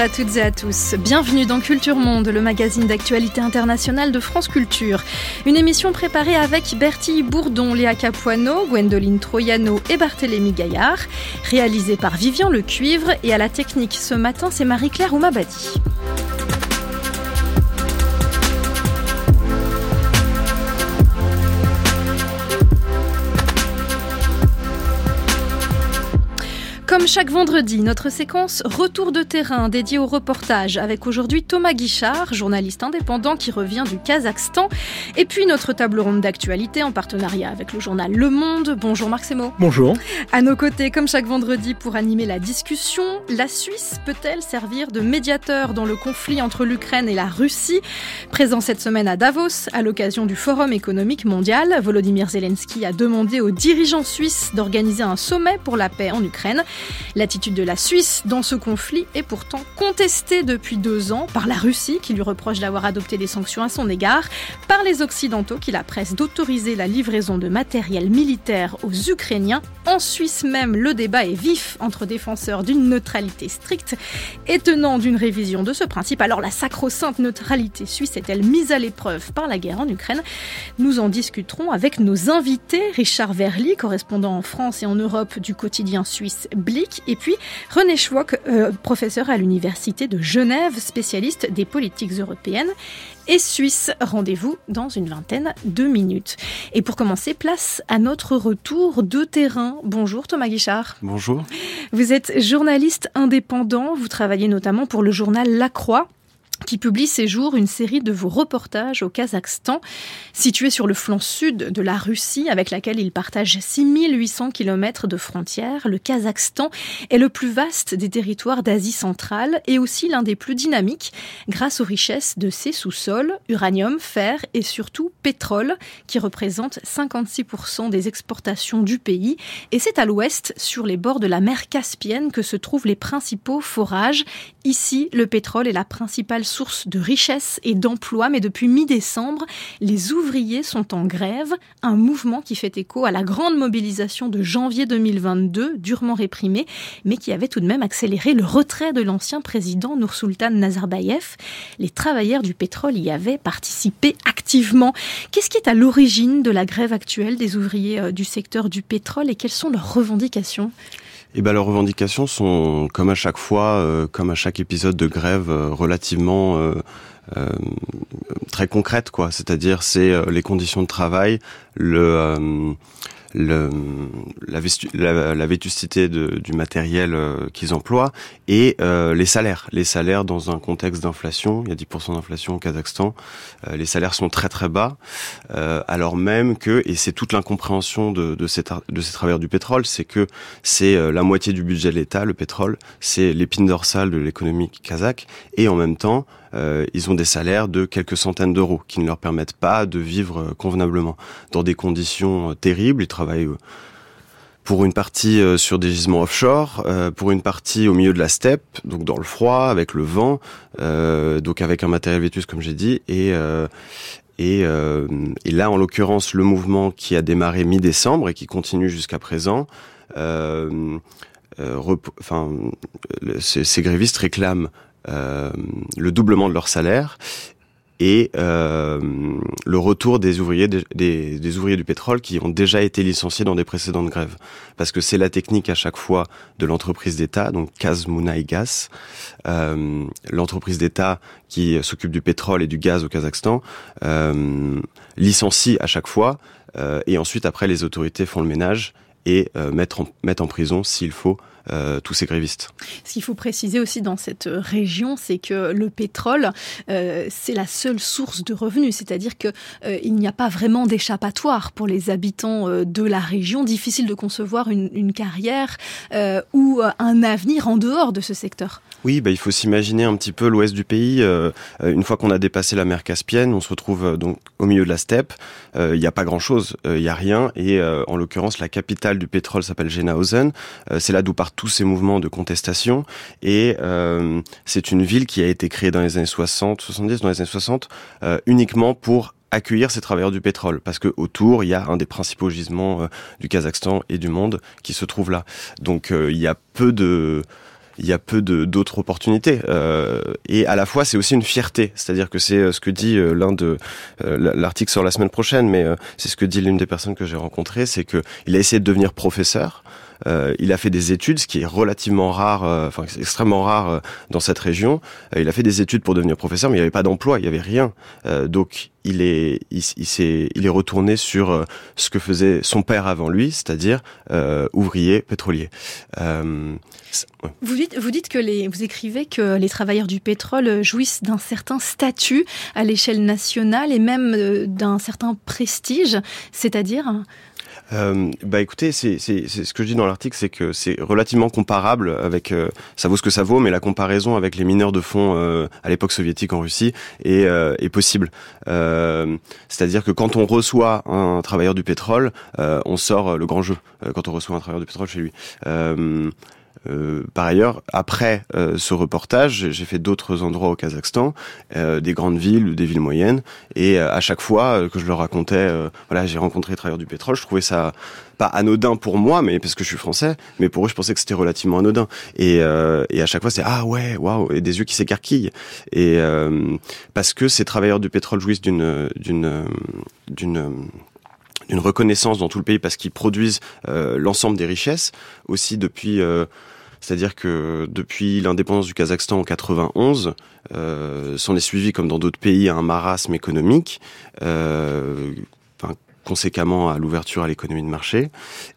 À toutes et à tous. Bienvenue dans Culture Monde, le magazine d'actualité internationale de France Culture. Une émission préparée avec Bertie Bourdon, Léa Capuano, Gwendoline Troyano et Barthélémy Gaillard. Réalisée par Vivian Le Cuivre et à la technique ce matin, c'est Marie-Claire Oumabadi. Comme chaque vendredi, notre séquence Retour de terrain dédiée au reportage avec aujourd'hui Thomas Guichard, journaliste indépendant qui revient du Kazakhstan. Et puis notre table ronde d'actualité en partenariat avec le journal Le Monde. Bonjour Marc Semo. Bonjour. À nos côtés, comme chaque vendredi, pour animer la discussion, la Suisse peut-elle servir de médiateur dans le conflit entre l'Ukraine et la Russie? Présent cette semaine à Davos, à l'occasion du Forum économique mondial, Volodymyr Zelensky a demandé aux dirigeants suisses d'organiser un sommet pour la paix en Ukraine. L'attitude de la Suisse dans ce conflit est pourtant contestée depuis deux ans par la Russie qui lui reproche d'avoir adopté des sanctions à son égard, par les Occidentaux qui la pressent d'autoriser la livraison de matériel militaire aux Ukrainiens. En Suisse même, le débat est vif entre défenseurs d'une neutralité stricte et tenants d'une révision de ce principe. Alors la sacro-sainte neutralité suisse est-elle mise à l'épreuve par la guerre en Ukraine? Nous en discuterons avec nos invités. Richard Verly, correspondant en France et en Europe du quotidien suisse et puis René Schwock, euh, professeur à l'Université de Genève, spécialiste des politiques européennes et suisses. Rendez-vous dans une vingtaine de minutes. Et pour commencer, place à notre retour de terrain. Bonjour Thomas Guichard. Bonjour. Vous êtes journaliste indépendant, vous travaillez notamment pour le journal La Croix qui publie ces jours une série de vos reportages au Kazakhstan, situé sur le flanc sud de la Russie, avec laquelle il partage 6800 km de frontières. Le Kazakhstan est le plus vaste des territoires d'Asie centrale et aussi l'un des plus dynamiques grâce aux richesses de ses sous-sols, uranium, fer et surtout pétrole, qui représente 56% des exportations du pays. Et c'est à l'ouest, sur les bords de la mer Caspienne, que se trouvent les principaux forages. Ici, le pétrole est la principale source de richesse et d'emploi, mais depuis mi-décembre, les ouvriers sont en grève, un mouvement qui fait écho à la grande mobilisation de janvier 2022, durement réprimée, mais qui avait tout de même accéléré le retrait de l'ancien président Nursultan Nazarbayev. Les travailleurs du pétrole y avaient participé activement. Qu'est-ce qui est à l'origine de la grève actuelle des ouvriers euh, du secteur du pétrole et quelles sont leurs revendications? Eh ben, leurs revendications sont, comme à chaque fois, euh, comme à chaque épisode de grève, euh, relativement euh, très concrètes, quoi. C'est-à-dire, c'est les conditions de travail, le la, la, vétusté du matériel euh, qu'ils emploient et euh, les salaires. Les salaires dans un contexte d'inflation, il y a 10% d'inflation au Kazakhstan, euh, les salaires sont très très bas, alors même que, et c'est toute l'incompréhension de, de, ces, de ces travailleurs du pétrole, c'est que c'est la moitié du budget de l'État, le pétrole, c'est l'épine dorsale de l'économie kazakh, et en même temps, euh, ils ont des salaires de quelques centaines d'euros qui ne leur permettent pas de vivre euh, convenablement dans des conditions euh, terribles. Ils travaillent pour une partie sur des gisements offshore, pour une partie au milieu de la steppe, donc dans le froid, avec le vent, donc avec un matériel vétus comme j'ai dit, et là, en l'occurrence, le mouvement qui a démarré mi-décembre et qui continue jusqu'à présent, ces, grévistes réclament le doublement de leur salaire et euh, le retour des ouvriers des, ouvriers du pétrole qui ont déjà été licenciés dans des précédentes grèves. Parce que c'est la technique à chaque fois de l'entreprise d'État donc Kazmuna Gas euh, l'entreprise d'État qui s'occupe du pétrole et du gaz au Kazakhstan euh, licencie à chaque fois euh, et ensuite après les autorités font le ménage et euh, en prison s'il faut euh, tous ces grévistes. Ce qu'il faut préciser aussi dans cette région, c'est que le pétrole, euh, c'est la seule source de revenus, c'est-à-dire qu'il euh, n'y a pas vraiment d'échappatoire pour les habitants euh, de la région. Difficile de concevoir une, carrière ou un avenir en dehors de ce secteur. Oui, bah, il faut s'imaginer un petit peu l'ouest du pays. une fois qu'on a dépassé la mer Caspienne, on se retrouve donc au milieu de la steppe. Il n'y a pas grand-chose, il n'y a rien. Et en l'occurrence, la capitale du pétrole s'appelle Genausen. c'est là d'où partent tous ces mouvements de contestation. Et euh, c'est une ville qui a été créée dans les années 60, 70, dans les années 60, euh, uniquement pour accueillir ces travailleurs du pétrole parce que autour il y a un des principaux gisements euh, du Kazakhstan et du monde qui se trouve là. Donc euh, il y a peu de il y a peu d'autres opportunités. Euh, et à la fois, c'est aussi une fierté. C'est-à-dire que c'est euh, ce que dit euh, l'un de l'article sur la semaine prochaine, mais c'est ce que dit l'une des personnes que j'ai rencontrées, c'est que il a essayé de devenir professeur. Euh, il a fait des études, ce qui est relativement rare, euh, enfin extrêmement rare euh, dans cette région. il a fait des études pour devenir professeur, mais il n'y avait pas d'emploi, il n'y avait rien. donc il est, il, il est retourné sur ce que faisait son père avant lui, c'est-à-dire ouvrier pétrolier. Vous dites, que vous écrivez que les travailleurs du pétrole jouissent d'un certain statut à l'échelle nationale et même d'un certain prestige, c'est-à-dire euh, bah écoutez, c'est ce que je dis dans l'article, c'est que c'est relativement comparable avec, euh, ça vaut ce que ça vaut, mais la comparaison avec les mineurs de fonds euh, à l'époque soviétique en Russie est, euh, est possible. C'est-à-dire que quand on reçoit un travailleur du pétrole, on sort le grand jeu. quand on reçoit un travailleur du pétrole chez lui. Euh, par ailleurs, après euh, ce reportage, j'ai fait d'autres endroits au Kazakhstan, euh, des grandes villes ou des villes moyennes, et à chaque fois que je leur racontais, voilà, j'ai rencontré les travailleurs du pétrole, je trouvais ça pas anodin pour moi, mais parce que je suis français, mais pour eux, je pensais que c'était relativement anodin. Et, et à chaque fois, c'est ah ouais, waouh, et des yeux qui s'écarquillent. Et parce que ces travailleurs du pétrole jouissent d'une d'une d'une une reconnaissance dans tout le pays parce qu'ils produisent euh, l'ensemble des richesses aussi depuis euh, c'est-à-dire que depuis l'indépendance du Kazakhstan en 91, euh, s'en est suivi, comme dans d'autres pays, un marasme économique. Conséquemment à l'ouverture à l'économie de marché.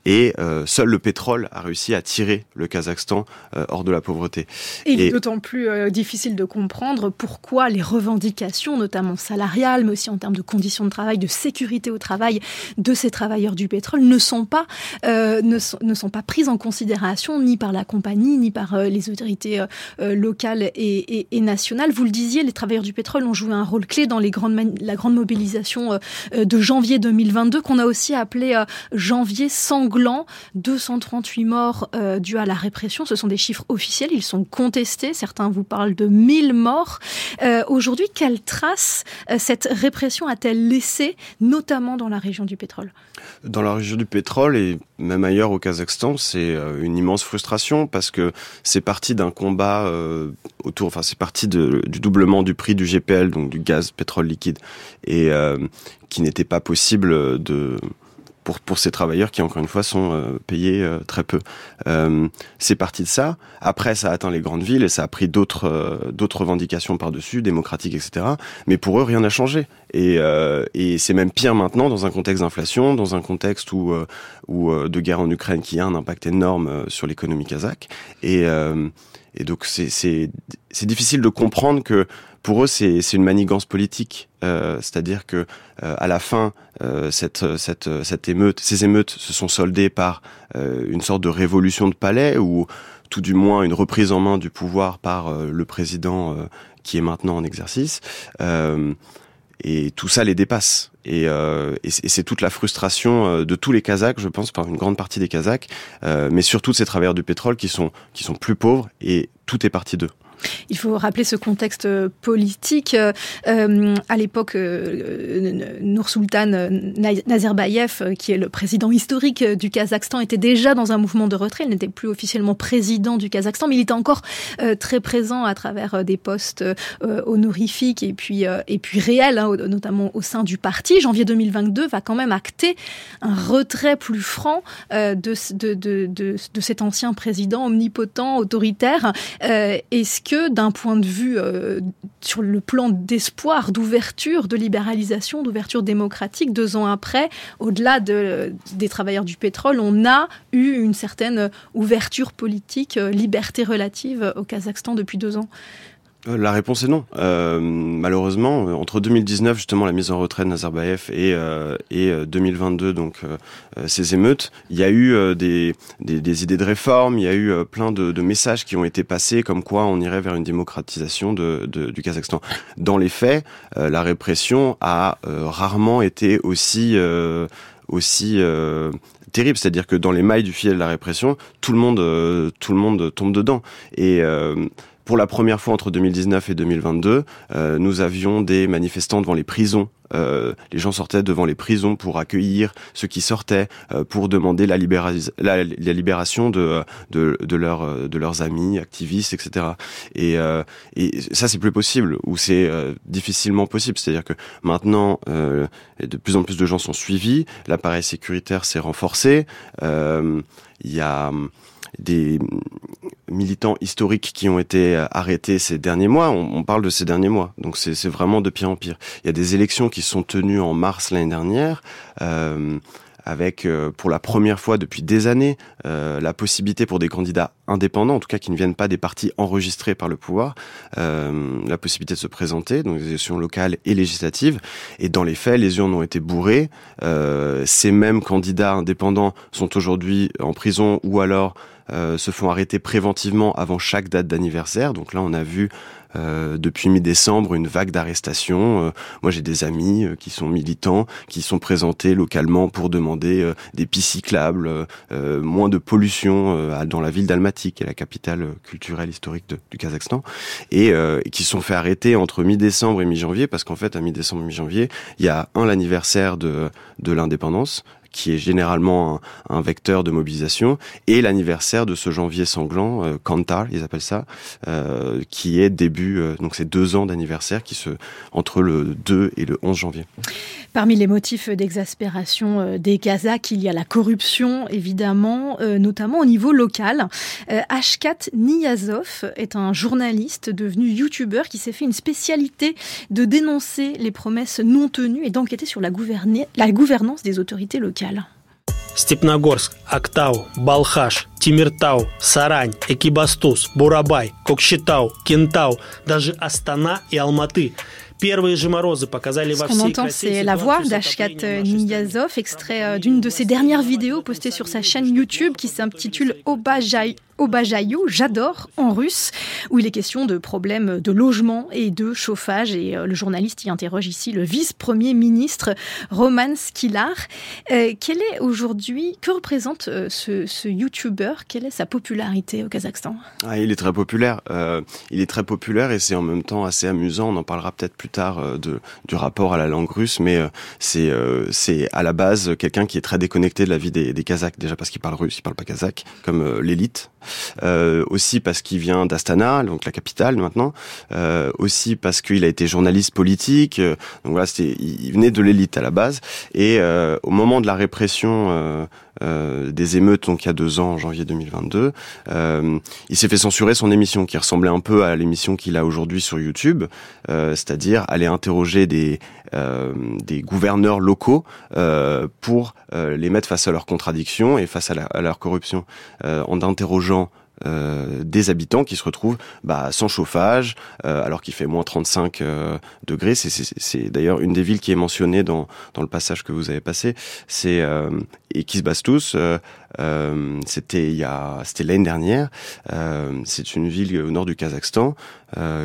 Et euh, seul le pétrole a réussi à tirer le Kazakhstan euh, hors de la pauvreté. Et il est d'autant plus euh, difficile de comprendre pourquoi les revendications, notamment salariales, mais aussi en termes de conditions de travail, de sécurité au travail de ces travailleurs du pétrole, ne sont pas, ne sont, ne, sont, pas prises en considération ni par la compagnie, ni par les autorités locales et, et, et, nationales. Vous le disiez, les travailleurs du pétrole ont joué un rôle clé dans les grandes la grande mobilisation de janvier 2020 qu'on a aussi appelé euh, janvier sanglant. 238 morts euh, dus à la répression. Ce sont des chiffres officiels, ils sont contestés. Certains vous parlent de 1000 morts. Euh, aujourd'hui, quelle trace cette répression a-t-elle laissé, notamment dans la région du pétrole? Dans la région du pétrole et même ailleurs au Kazakhstan, c'est une immense frustration parce que c'est parti d'un combat autour, enfin c'est parti du doublement du prix du GPL, donc du gaz pétrole liquide, et qui n'était pas possible de pour, pour ces travailleurs qui, encore une fois, sont euh, payés euh, très peu. Euh, c'est parti de ça. Après, ça a atteint les grandes villes et ça a pris d'autres d'autres revendications par-dessus, démocratiques, etc. Mais pour eux, rien n'a changé. Et, et c'est même pire maintenant dans un contexte d'inflation, dans un contexte où, où de guerre en Ukraine qui a un impact énorme sur l'économie kazakh. Et, et donc, c'est difficile de comprendre que pour eux, c'est une manigance politique. Euh, c'est-à-dire que euh, à la fin, euh, cette, cette, cette émeute, ces émeutes se sont soldées par une sorte de révolution de palais ou tout du moins une reprise en main du pouvoir par le président qui est maintenant en exercice. Et tout ça les dépasse. Et, et c'est toute la frustration de tous les Kazakhs, je pense, par une grande partie des Kazakhs, mais surtout de ces travailleurs du pétrole qui sont qui sont plus pauvres et tout est parti d'eux. Il faut rappeler ce contexte politique. Euh, à l'époque, euh, Nour-Sultan Nazarbayev, qui est le président historique du Kazakhstan, était déjà dans un mouvement de retrait. Il n'était plus officiellement président du Kazakhstan, mais il était encore euh, très présent à travers des postes honorifiques et puis, et puis réels, hein, notamment au sein du parti. Janvier 2022 va quand même acter un retrait plus franc de, de, de, de, cet ancien président omnipotent, autoritaire. Est-ce que d'un point de vue euh, sur le plan d'espoir, d'ouverture, de libéralisation, d'ouverture démocratique, deux ans après, au-delà de, des travailleurs du pétrole, on a eu une certaine ouverture politique, euh, liberté relative au Kazakhstan depuis deux ans. euh, la réponse est non. Euh, malheureusement, euh, entre 2019, justement, la mise en retraite de Nazarbayev et, euh, et 2022, donc ces émeutes, il y a eu des, des, des, idées de réforme, il y a eu plein de, de, messages qui ont été passés, comme quoi on irait vers une démocratisation de, de du Kazakhstan. Dans les faits, la répression a rarement été aussi aussi terrible, c'est-à-dire que dans les mailles du filet de la répression, tout le monde, tout le monde tombe dedans. Et pour la première fois entre 2019 et 2022, euh, nous avions des manifestants devant les prisons. Euh, les gens sortaient devant les prisons pour accueillir ceux qui sortaient, euh, pour demander la, la, libération de, de, de, leur, de leurs amis, activistes, etc. Et, et ça, c'est plus possible, ou c'est difficilement possible. C'est-à-dire que maintenant, de plus en plus de gens sont suivis, l'appareil sécuritaire s'est renforcé, il y a des militants historiques qui ont été euh, arrêtés ces derniers mois. On, parle de ces derniers mois, donc c'est vraiment de pire en pire. Il y a des élections qui sont tenues en mars l'année dernière. Euh, avec euh, pour la première fois depuis des années la possibilité pour des candidats indépendants, en tout cas qui ne viennent pas des partis enregistrés par le pouvoir, la possibilité de se présenter, donc des élections locales et législatives. Et dans les faits, les urnes ont été bourrées. ces mêmes candidats indépendants sont aujourd'hui en prison ou alors se font arrêter préventivement avant chaque date d'anniversaire. Donc là, on a vu euh, depuis mi-décembre une vague d'arrestations. Euh, moi, j'ai des amis euh, qui sont militants, qui sont présentés localement pour demander des pistes cyclables, moins de pollution dans la ville d'Almaty, qui est la capitale culturelle historique du Kazakhstan, et, et qui sont fait arrêter entre mi-décembre et mi-janvier, parce qu'en fait, à mi-décembre et mi-janvier, il y a un l'anniversaire de, de l'indépendance, qui est généralement un, vecteur de mobilisation, et l'anniversaire de ce janvier sanglant, euh, Kantar, ils appellent ça, euh, qui est début, euh, donc c'est deux ans d'anniversaire qui se entre le 2 et le 11 janvier. Parmi les motifs d'exaspération euh, des Kazakhs, il y a la corruption, évidemment, notamment au niveau local. Ashkat Niyazov est un journaliste devenu youtubeur qui s'est fait une spécialité de dénoncer les promesses non tenues et d'enquêter sur la gouvernance des autorités locales. Начале. Степногорск, Актау, Балхаш, Тимиртау, Сарань, Экибастуз, Бурабай, Кокшетау, Кентау, даже Астана и Алматы – Ce qu'on entend, c'est la voix d'Ashkat Niyazov, extrait euh, d'une de ses dernières vidéos postées sur sa chaîne YouTube qui s'intitule Obajay Obajayo, j'adore, en russe, où il est question de problèmes de logement et de chauffage. Et euh, le journaliste y interroge ici le vice-premier ministre Roman Skilar. Euh, quel est aujourd'hui, que représente ce, ce YouTuber? Quelle est sa popularité au Kazakhstan? Ah, Il est très populaire. il est très populaire et c'est en même temps assez amusant. On en parlera peut-être plus tard euh, du rapport à la langue russe, mais euh, c'est euh, c'est à la base quelqu'un qui est très déconnecté de la vie des, des Kazakhs, déjà parce qu'il parle russe, il parle pas kazakh, comme l'élite. Aussi parce qu'il vient d'Astana, donc la capitale maintenant. aussi parce qu'il a été journaliste politique. donc voilà, c'était, il venait de l'élite à la base. Et au moment de la répression euh, des émeutes donc il y a deux ans en janvier 2022. Euh, il s'est fait censurer son émission qui ressemblait un peu à l'émission qu'il a aujourd'hui sur YouTube, euh, c'est-à-dire aller interroger des des gouverneurs locaux pour les mettre face à leurs contradictions et face à, à leur corruption en interrogeant euh, des habitants qui se retrouvent bah, sans chauffage, euh, alors qu'il fait moins 35 euh, degrés. C'est d'ailleurs une des villes qui est mentionnée dans, dans le passage que vous avez passé. C'est euh, et qui se base tous. c'était il y a, c'était l'année dernière. c'est une ville au nord du Kazakhstan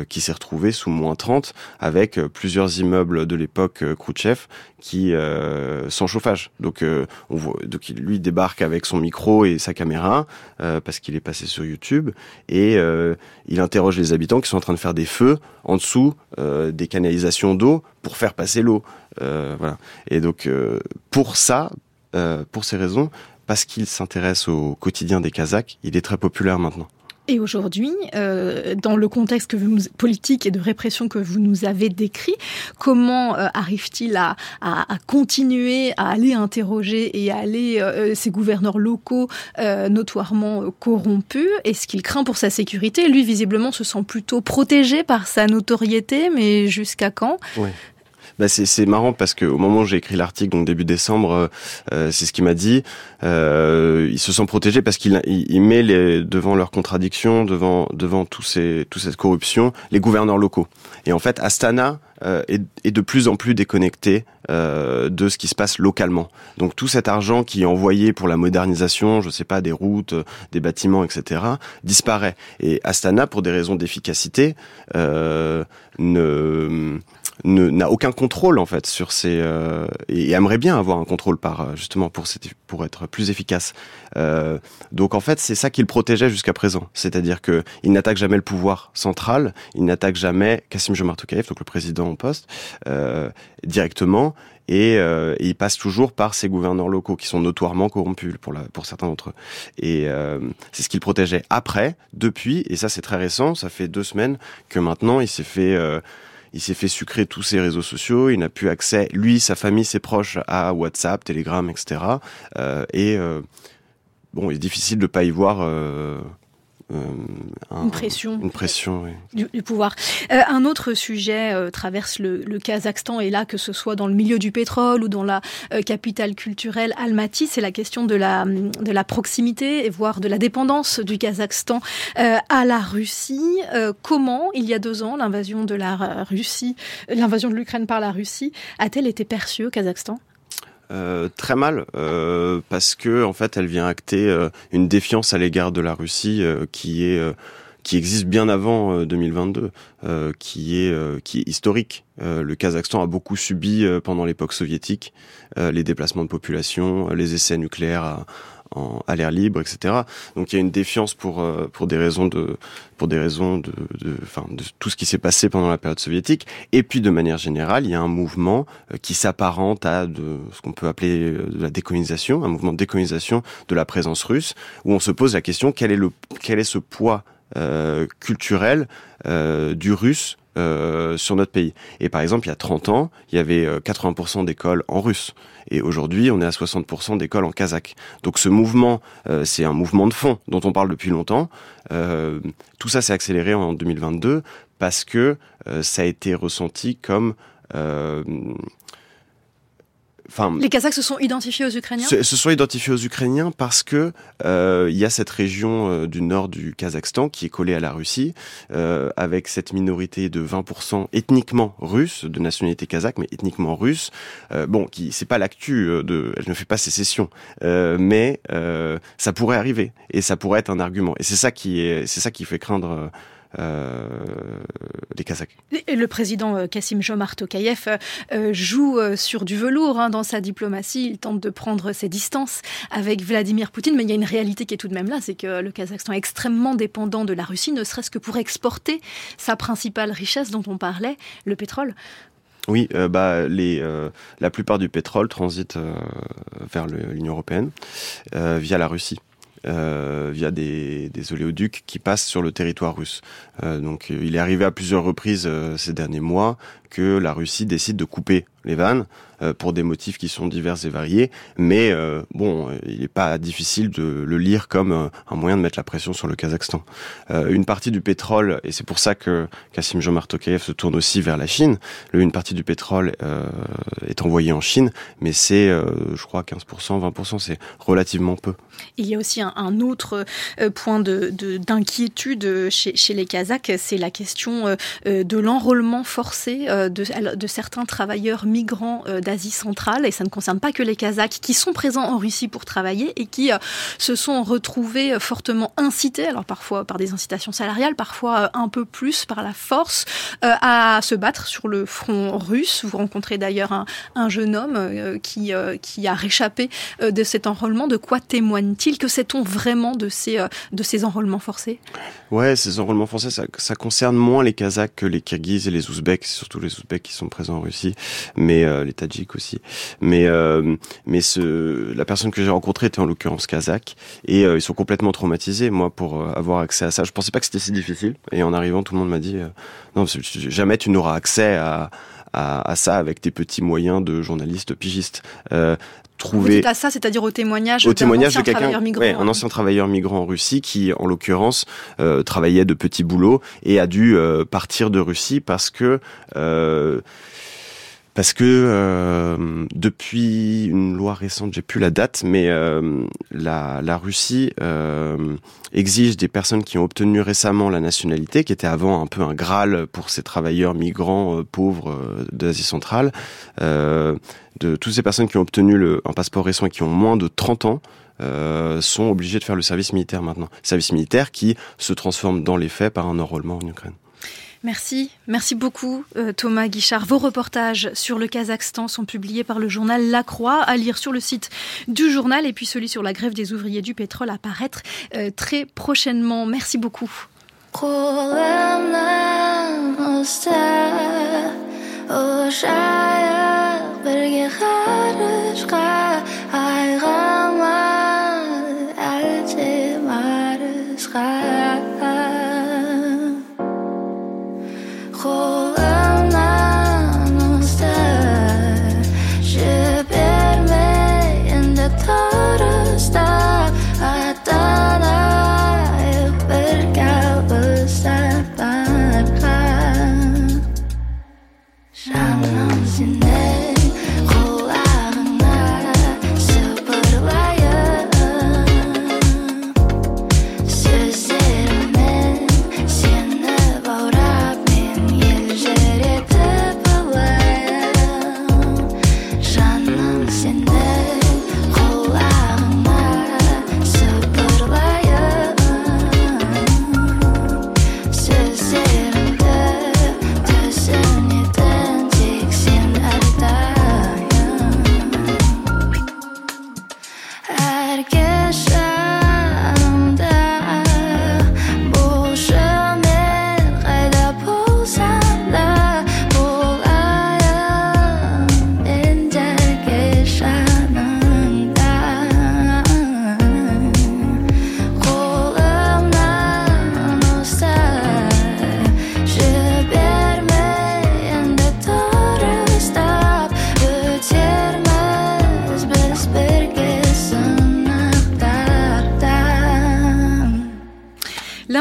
qui s'est retrouvée sous moins 30 avec plusieurs immeubles de l'époque Khrouchtchev qui sans chauffage. Donc on voit, donc lui débarque avec son micro et sa caméra parce qu'il est passé sur YouTube et euh, il interroge les habitants qui sont en train de faire des feux en dessous euh, des canalisations d'eau pour faire passer l'eau. Euh, voilà. Et donc pour ça, pour ces raisons, parce qu'il s'intéresse au quotidien des Kazakhs, il est très populaire maintenant. Et aujourd'hui, euh, dans le contexte que vous, politique et de répression que vous nous avez décrit, comment euh, arrive-t-il à, à, à, continuer à aller interroger et à aller euh, ces gouverneurs locaux euh, notoirement corrompus? Est-ce qu'il craint pour sa sécurité? Lui, visiblement, se sent plutôt protégé par sa notoriété, mais jusqu'à quand? Oui. Bah c'est marrant parce que au moment où j'ai écrit l'article, donc début décembre, euh, euh, c'est ce qu'il m'a dit. Euh, il se sent protégé parce qu'il il, met devant leurs contradictions, devant devant toute cette corruption, les gouverneurs locaux. Et en fait, Astana euh, est, de plus en plus déconnecté de ce qui se passe localement. Donc tout cet argent qui est envoyé pour la modernisation, je sais pas, des routes, des bâtiments, etc., disparaît. Et Astana, pour des raisons d'efficacité, ne n'a aucun contrôle en fait sur ces euh, et, aimerait bien avoir un contrôle par euh, justement pour pour être plus efficace. Euh, donc en fait c'est ça qu'il protégeait jusqu'à présent, c'est-à-dire que il n'attaque jamais le pouvoir central, il n'attaque jamais Kassim Tokayev, donc le président en poste, euh, directement. Et, et, il passe toujours par ses gouverneurs locaux qui sont notoirement corrompus pour, la, pour certains d'entre eux. Et c'est ce qu'il protégeait. Après, depuis, et ça c'est très récent, ça fait deux semaines que maintenant il s'est fait il s'est fait sucrer tous ses réseaux sociaux, il n'a plus accès, lui, sa famille, ses proches, à WhatsApp, Telegram, etc. Euh, et euh, bon, il est difficile de pas y voir euh, euh, une pression, une pression du, pouvoir. Euh, un autre sujet euh, traverse le, Kazakhstan et là que ce soit dans le milieu du pétrole ou dans la capitale culturelle Almaty, c'est la question de la de la proximité et voire de la dépendance du Kazakhstan à la Russie. comment il y a deux ans l'invasion de la Russie, l'invasion de l'Ukraine par la Russie a-t-elle été perçue au Kazakhstan? Euh, très mal euh, parce que en fait elle vient acter euh, une défiance à l'égard de la Russie qui est qui existe bien avant 2022, qui est qui est historique. le Kazakhstan a beaucoup subi pendant l'époque soviétique les déplacements de population, les essais nucléaires à, en, à l'air libre, etc. Donc il y a une défiance pour euh, pour des raisons de pour des raisons de enfin de, tout ce qui s'est passé pendant la période soviétique. Et puis de manière générale, il y a un mouvement euh, qui s'apparente à de ce qu'on peut appeler euh, de la décolonisation, un mouvement de décolonisation de la présence russe, où on se pose la question quel est le quel est ce poids euh, culturel euh, du russe euh, sur notre pays. Et par exemple, il y a 30 ans, il y avait 80% d'écoles en russe. Et aujourd'hui, on est à 60% d'écoles en kazakh. Donc ce mouvement, euh, c'est un mouvement de fond dont on parle depuis longtemps. Euh, tout ça s'est accéléré en 2022 parce que euh, ça a été ressenti comme les Kazakhs se sont identifiés aux Ukrainiens se, sont identifiés aux Ukrainiens parce que euh, il y a cette région euh, du nord du Kazakhstan qui est collée à la Russie, euh, avec cette minorité de 20% ethniquement russe, de nationalité kazakh, mais ethniquement russe. Euh, bon, qui c'est pas l'actu de, elle ne fait pas sécession, mais ça pourrait arriver et ça pourrait être un argument. Et c'est ça qui est, c'est ça qui fait craindre euh, les Kazakhs. Et le président euh, Kassim Jomart Tokayev euh, joue sur du velours hein, dans sa diplomatie. Il tente de prendre ses distances avec Vladimir Poutine, mais il y a une réalité qui est tout de même là, c'est que le Kazakhstan est extrêmement dépendant de la Russie, ne serait-ce que pour exporter sa principale richesse dont on parlait, le pétrole. Oui, bah, les, la plupart du pétrole transite vers l'Union européenne via la Russie. Euh, via des, oléoducs qui passent sur le territoire russe. Euh, donc il est arrivé à plusieurs reprises euh, ces derniers mois que la Russie décide de couper les vannes euh, pour des motifs qui sont divers et variés. Mais euh, bon, il n'est pas difficile de le lire comme euh, un moyen de mettre la pression sur le Kazakhstan. une partie du pétrole, et c'est pour ça que Kassim Jomart Tokayev se tourne aussi vers la Chine, une partie du pétrole est envoyée en Chine, mais c'est, je crois, 15%, 20%, c'est relativement peu. Il y a aussi un, autre point d'inquiétude de, chez, chez, les Kazakhs, c'est la question de l'enrôlement forcé de, de, certains travailleurs migrants d'Asie centrale, et ça ne concerne pas que les Kazakhs qui sont présents en Russie pour travailler et qui euh, se sont retrouvés euh, fortement incités, alors parfois par des incitations salariales, parfois euh, un peu plus par la force, à se battre sur le front russe. Vous rencontrez d'ailleurs un, un, jeune homme qui, qui a réchappé de cet enrôlement. De quoi témoigne-t-il Que sait-on vraiment de ces, de ces enrôlements forcés? Ouais, ces enrôlements forcés, ça, ça, concerne moins les Kazakhs que les Kirghizes et les Ouzbeks, surtout les Ouzbeks qui sont présents en Russie, mais les Tadjiks aussi. Mais euh, mais ce la personne que j'ai rencontrée était en l'occurrence kazakh et euh, ils sont complètement traumatisés. Moi, pour euh, avoir accès à ça, je pensais pas que c'était si difficile. Et en arrivant, tout le monde m'a dit non, jamais tu n'auras accès à à, ça avec tes petits moyens de journaliste pigiste. Euh, trouver à ça, c'est-à-dire au témoignage, au témoignage de quelqu'un, ouais, un ancien travailleur migrant en Russie qui, en l'occurrence, euh, travaillait de petits boulots et a dû euh, partir de Russie parce que euh, parce que euh, depuis une loi récente, j'ai plus la date, mais euh, la, Russie euh, exige des personnes qui ont obtenu récemment la nationalité, qui était avant un peu un graal pour ces travailleurs migrants pauvres d'Asie centrale, de toutes ces personnes qui ont obtenu un passeport récent et qui ont moins de 30 ans, sont obligés de faire le service militaire maintenant. Service militaire qui se transforme dans les faits par un enrôlement en Ukraine. Merci, merci beaucoup euh, Thomas Guichard. Vos reportages sur le Kazakhstan sont publiés par le journal La Croix, à lire sur le site du journal et puis celui sur la grève des ouvriers du pétrole à paraître euh, très prochainement. Merci beaucoup.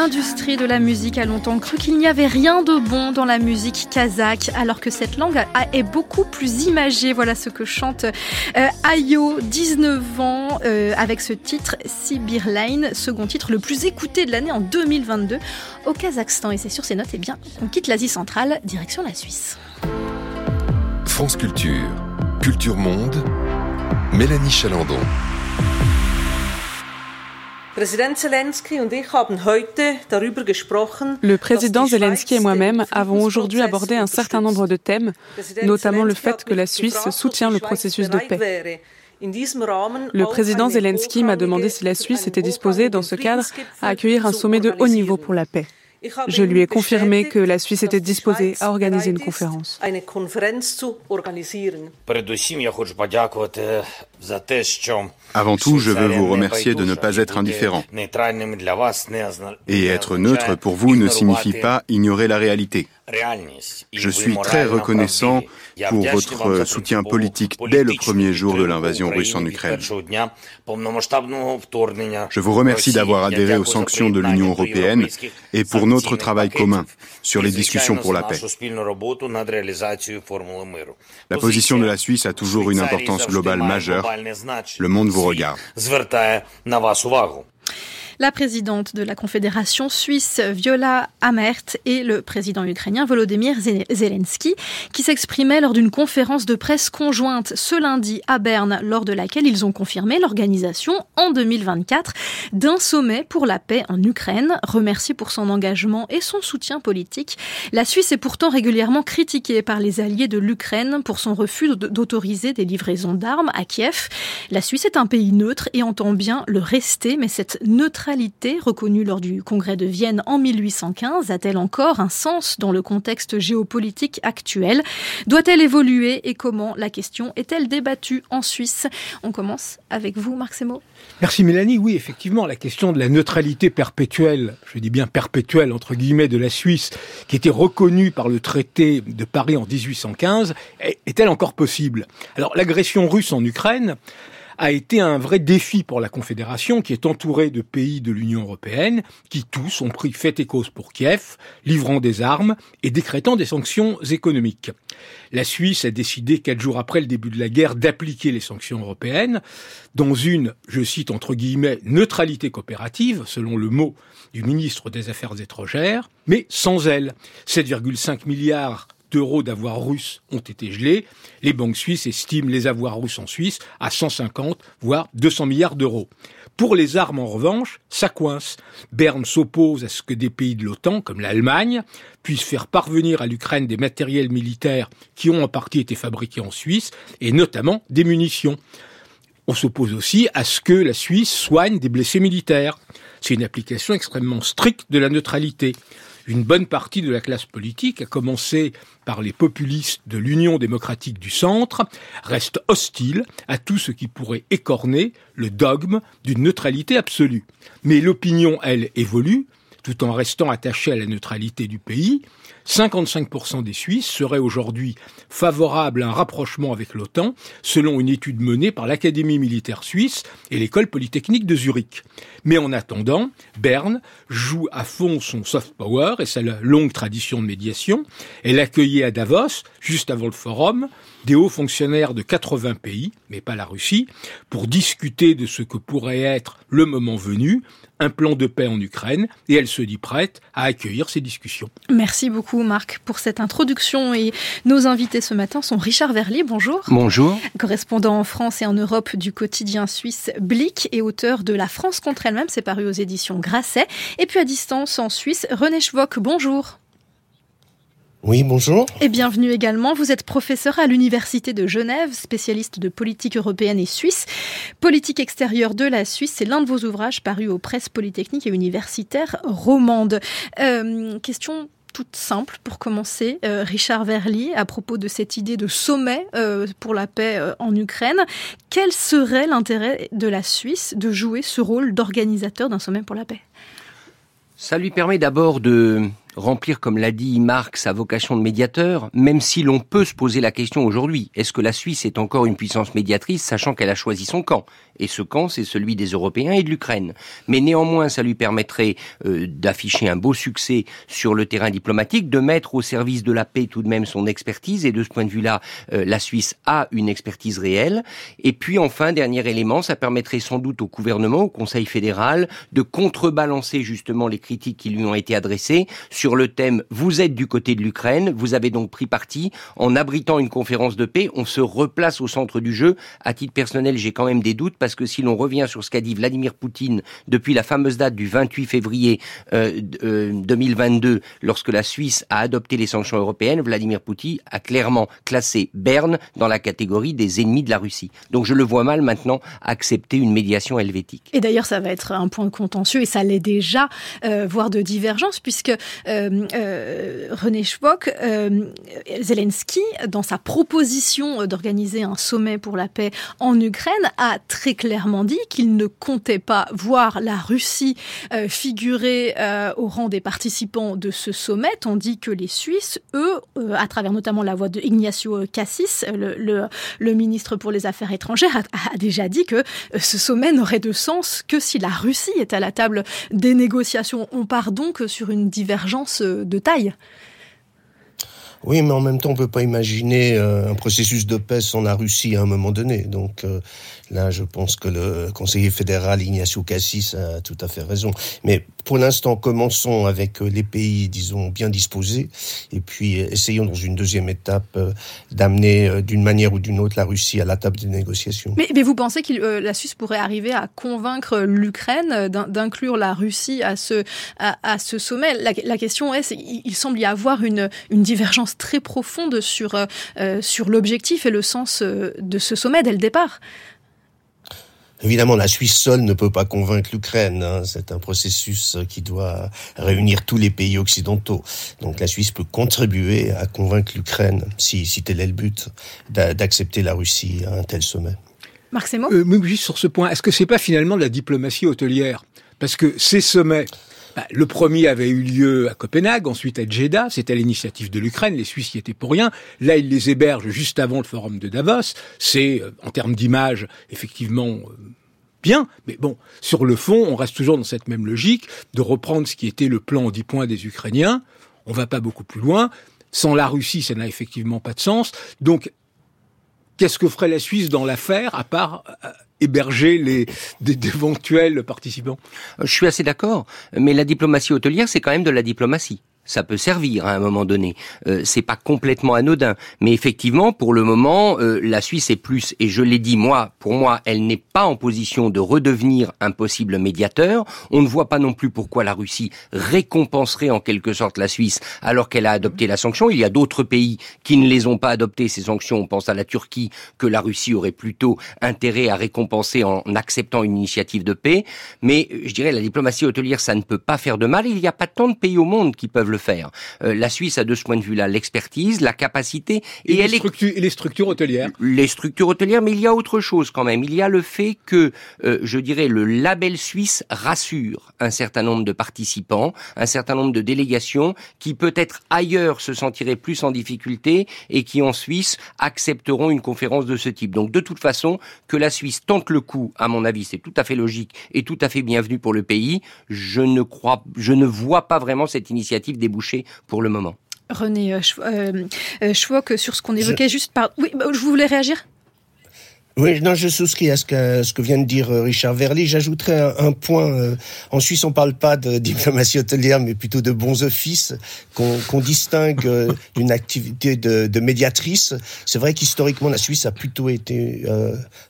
De la musique a longtemps cru qu'il n'y avait rien de bon dans la musique kazakh, alors que cette langue est beaucoup plus imagée. Voilà ce que chante euh, Ayo, 19 ans, euh, avec ce titre Sibir Line, second titre le plus écouté de l'année en 2022 au Kazakhstan. Et c'est sur ces notes, eh bien, on quitte l'Asie centrale, direction la Suisse. France Culture, Culture Monde, Mélanie Chalandon. Le président Zelensky et moi-même avons aujourd'hui abordé un certain nombre de thèmes, notamment le fait que la Suisse soutient le processus de paix. Le président Zelensky m'a demandé si la Suisse était disposée, dans ce cadre, à accueillir un sommet de haut niveau pour la paix. Je lui ai confirmé que la Suisse était disposée à organiser une conférence. Avant tout, je veux vous remercier de ne pas être indifférent. Et être neutre pour vous ne signifie pas ignorer la réalité. Je suis très reconnaissant pour votre soutien politique dès le premier jour de l'invasion russe en Ukraine. Je vous remercie d'avoir adhéré aux sanctions de l'Union européenne et pour notre travail commun sur les discussions pour la paix. La position de la Suisse a toujours une importance globale majeure. Le monde vous regarde. La présidente de la Confédération suisse, Viola Amert, et le président ukrainien Volodymyr Zelensky, qui s'exprimaient lors d'une conférence de presse conjointe ce lundi à Berne, lors de laquelle ils ont confirmé l'organisation en 2024 d'un sommet pour la paix en Ukraine, remercié pour son engagement et son soutien politique. La Suisse est pourtant régulièrement critiquée par les alliés de l'Ukraine pour son refus d'autoriser des livraisons d'armes à Kiev. La Suisse est un pays neutre et entend bien le rester, mais cette neutralité reconnue lors du congrès de Vienne en 1815 a-t-elle encore un sens dans le contexte géopolitique actuel? Doit-elle évoluer et comment? La question est-elle débattue en Suisse? On commence avec vous, Marc Semo. Merci Mélanie. Oui, effectivement, la question de la neutralité perpétuelle, je dis bien perpétuelle entre guillemets, de la Suisse, qui était reconnue par le traité de Paris en 1815, est-elle encore possible? Alors l'agression russe en Ukraine, a été un vrai défi pour la Confédération, qui est entourée de pays de l'Union européenne, qui tous ont pris fait et cause pour Kiev, livrant des armes et décrétant des sanctions économiques. La Suisse a décidé, quatre jours après le début de la guerre, d'appliquer les sanctions européennes dans une, je cite entre guillemets, neutralité coopérative, selon le mot du ministre des Affaires étrangères, mais sans elle. 7,5 milliards d'euros d'avoirs russes ont été gelés. Les banques suisses estiment les avoirs russes en Suisse à 150, voire 200 milliards d'euros. Pour les armes, en revanche, ça coince. Berne s'oppose à ce que des pays de l'OTAN, comme l'Allemagne, puissent faire parvenir à l'Ukraine des matériels militaires qui ont en partie été fabriqués en Suisse, et notamment des munitions. On s'oppose aussi à ce que la Suisse soigne des blessés militaires. C'est une application extrêmement stricte de la neutralité une bonne partie de la classe politique, à commencer par les populistes de l'Union démocratique du centre, reste hostile à tout ce qui pourrait écorner le dogme d'une neutralité absolue. Mais l'opinion, elle, évolue, tout en restant attachée à la neutralité du pays, 55% des Suisses seraient aujourd'hui favorables à un rapprochement avec l'OTAN, selon une étude menée par l'Académie militaire suisse et l'école polytechnique de Zurich. Mais en attendant, Berne joue à fond son soft power et sa longue tradition de médiation. Elle accueillait à Davos, juste avant le forum, des hauts fonctionnaires de 80 pays, mais pas la Russie, pour discuter de ce que pourrait être, le moment venu, un plan de paix en Ukraine, et elle se dit prête à accueillir ces discussions. Merci beaucoup Marc pour cette introduction et nos invités ce matin sont Richard Verly, bonjour. Bonjour. Correspondant en France et en Europe du quotidien suisse Blick et auteur de La France contre elle-même, c'est paru aux éditions Grasset. Et puis à distance en Suisse, René Schwock, bonjour. Oui, bonjour. Et bienvenue également. Vous êtes professeur à l'Université de Genève, spécialiste de politique européenne et suisse. Politique extérieure de la Suisse, c'est l'un de vos ouvrages parus aux presses polytechniques et universitaires romandes. Euh, question toute simple pour commencer, euh, Richard Verly, à propos de cette idée de sommet euh, pour la paix en Ukraine. Quel serait l'intérêt de la Suisse de jouer ce rôle d'organisateur d'un sommet pour la paix? Ça lui permet d'abord de remplir, comme l'a dit Marc, sa vocation de médiateur, même si l'on peut se poser la question aujourd'hui, est-ce que la Suisse est encore une puissance médiatrice, sachant qu'elle a choisi son camp? Et ce camp, c'est celui des Européens et de l'Ukraine. Mais néanmoins, ça lui permettrait euh, d'afficher un beau succès sur le terrain diplomatique, de mettre au service de la paix tout de même son expertise, et de ce point de vue-là, euh, la Suisse a une expertise réelle. Et puis enfin, dernier élément, ça permettrait sans doute au gouvernement, au Conseil fédéral, de contrebalancer justement les critiques qui lui ont été adressées sur sur le thème Vous êtes du côté de l'Ukraine, vous avez donc pris parti. En abritant une conférence de paix, on se replace au centre du jeu. À titre personnel, j'ai quand même des doutes parce que si l'on revient sur ce qu'a dit Vladimir Poutine depuis la fameuse date du 28 février 2022, euh, lorsque la Suisse a adopté les sanctions européennes, Vladimir Poutine a clairement classé Berne dans la catégorie des ennemis de la Russie. Donc je le vois mal maintenant accepter une médiation helvétique. Et d'ailleurs, ça va être un point contentieux et ça l'est déjà, euh, voire de divergence, puisque euh, euh, René Schwock, euh, Zelensky, dans sa proposition d'organiser un sommet pour la paix en Ukraine, a très clairement dit qu'il ne comptait pas voir la Russie figurer au rang des participants de ce sommet, tandis que les Suisses, eux, à travers notamment la voix de Ignacio Cassis, le, ministre pour les Affaires étrangères, a, a déjà dit que ce sommet n'aurait de sens que si la Russie est à la table des négociations. On part donc sur une divergence de taille. Oui, mais en même temps, on peut pas imaginer euh, un processus de paix sans la Russie à un moment donné. Donc euh, là, je pense que le conseiller fédéral Ignacio Cassis a tout à fait raison. Mais pour l'instant, commençons avec euh, les pays, disons, bien disposés, et puis euh, essayons dans une deuxième étape euh, d'amener d'une manière ou d'une autre la Russie à la table des négociations. Mais, vous pensez que la Suisse pourrait arriver à convaincre l'Ukraine d'inclure la Russie à ce, sommet? La, question est, il semble y avoir une, divergence très profonde sur l'objectif et le sens de ce sommet dès le départ. Évidemment, la Suisse seule ne peut pas convaincre l'Ukraine. Hein. C'est un processus qui doit réunir tous les pays occidentaux. Donc la Suisse peut contribuer à convaincre l'Ukraine, si, si tel est le but, d'accepter la Russie à un tel sommet. Marc euh, Juste sur ce point, est-ce que c'est pas finalement de la diplomatie hôtelière? Parce que ces sommets, le premier avait eu lieu à Copenhague, ensuite à Jeddah, c'était l'initiative de l'Ukraine, les Suisses y étaient pour rien. Là, ils les hébergent juste avant le forum de Davos. C'est, euh, en termes d'image, effectivement euh, bien, mais bon, sur le fond, on reste toujours dans cette même logique de reprendre ce qui était le plan en 10 points des Ukrainiens. On va pas beaucoup plus loin. Sans la Russie, ça n'a effectivement pas de sens. Donc, qu'est-ce que ferait la Suisse dans l'affaire, à part euh, héberger les d'éventuels participants Je suis assez d'accord, mais la diplomatie hôtelière, c'est quand même de la diplomatie. Ça peut servir à un moment donné. Euh, c'est pas complètement anodin, mais effectivement, pour le moment, euh, la Suisse est plus, et je l'ai dit moi, pour moi, elle n'est pas en position de redevenir un possible médiateur. On ne voit pas non plus pourquoi la Russie récompenserait en quelque sorte la Suisse alors qu'elle a adopté la sanction. Il y a d'autres pays qui ne les ont pas adoptées ces sanctions. On pense à la Turquie que la Russie aurait plutôt intérêt à récompenser en acceptant une initiative de paix. Mais je dirais la diplomatie hôtelière, ça ne peut pas faire de mal. Il n'y a pas tant de pays au monde qui peuvent le faire. Euh, la Suisse a de ce point de vue-là l'expertise, la capacité et, les, structures, et les structures hôtelières? Les structures hôtelières, mais il y a autre chose quand même. Il y a le fait que, euh, je dirais, le label suisse rassure un certain nombre de participants, un certain nombre de délégations qui peut-être ailleurs se sentiraient plus en difficulté et qui en Suisse accepteront une conférence de ce type. Donc de toute façon, que la Suisse tente le coup, à mon avis, c'est tout à fait logique et tout à fait bienvenu pour le pays. Je ne crois, je ne vois pas vraiment cette initiative des débouché pour le moment. René euh, euh, euh sur ce qu'on évoquait juste par... Oui, bah, je voulais réagir oui, non, je souscris à ce que, ce que vient de dire euh, Richard Verly. J'ajouterais un, point. Euh, en Suisse, on parle pas de diplomatie hôtelière, mais plutôt de bons offices qu'on distingue euh, d'une activité de, de médiatrice. C'est vrai qu'historiquement, la Suisse a plutôt été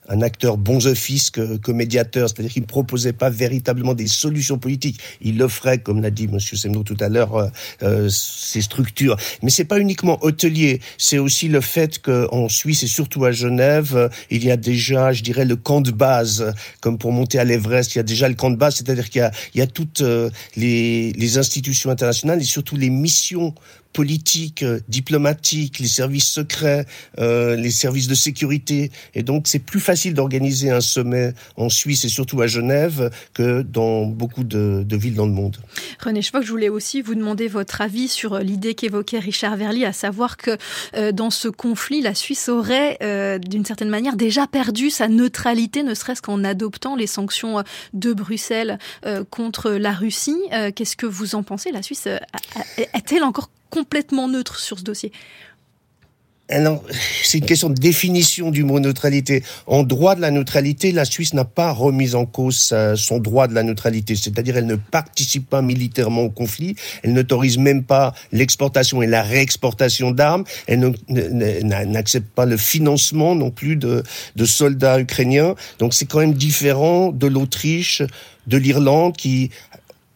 un acteur bons offices que, que médiateur, c'est-à-dire qu'il ne proposait pas véritablement des solutions politiques. Il offrait, comme l'a dit Monsieur Semno tout à l'heure, euh, ces structures. Mais c'est pas uniquement hôtelier. C'est aussi le fait qu'en Suisse et surtout à Genève, il y a déjà, je dirais, le camp de base, comme pour monter à l'Everest, il y a déjà le camp de base, c'est-à-dire qu'il y y a toutes euh, les, les institutions internationales et surtout les missions politique, euh, diplomatique, les services secrets, euh, les services de sécurité. Et donc, c'est plus facile d'organiser un sommet en Suisse et surtout à Genève que dans beaucoup de, villes dans le monde. René que je voulais aussi vous demander votre avis sur euh, l'idée qu'évoquait Richard Verly, à savoir que dans ce conflit, la Suisse aurait, d'une certaine manière, déjà perdu sa neutralité, ne serait-ce qu'en adoptant les sanctions de Bruxelles contre la Russie. Qu'est-ce que vous en pensez? La Suisse est-elle encore complètement neutre sur ce dossier c'est une question de définition du mot neutralité. En droit de la neutralité, la Suisse n'a pas remis en cause son droit de la neutralité, c'est-à-dire elle ne participe pas militairement au conflit, elle n'autorise même pas l'exportation et la réexportation d'armes, elle n'accepte pas le financement non plus de, de soldats ukrainiens. Donc c'est quand même différent de l'Autriche, de l'Irlande qui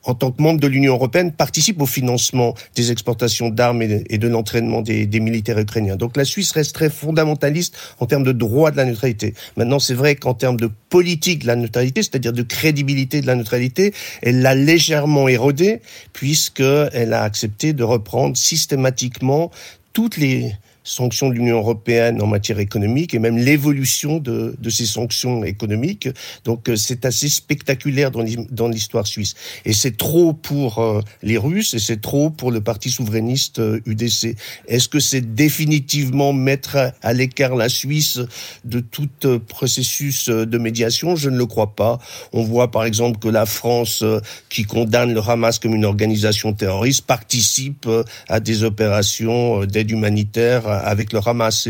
en tant que membre de l'Union européenne, participe au financement des exportations d'armes et de l'entraînement des, militaires ukrainiens. Donc la Suisse reste très fondamentaliste en termes de droit de la neutralité. Maintenant, c'est vrai qu'en termes de politique de la neutralité, c'est-à-dire de crédibilité de la neutralité, elle l'a légèrement érodée puisqu'elle a accepté de reprendre systématiquement toutes les sanctions de l'Union européenne en matière économique et même l'évolution de, de, ces sanctions économiques. Donc euh, c'est assez spectaculaire dans l'histoire suisse. Et c'est trop pour euh, les Russes et c'est trop pour le parti souverainiste UDC. Euh, Est-ce que c'est définitivement mettre à l'écart la Suisse de tout processus de médiation? Je ne le crois pas. On voit par exemple que la France, qui condamne le Hamas comme une organisation terroriste, participe à des opérations d'aide humanitaire avec le Hamas.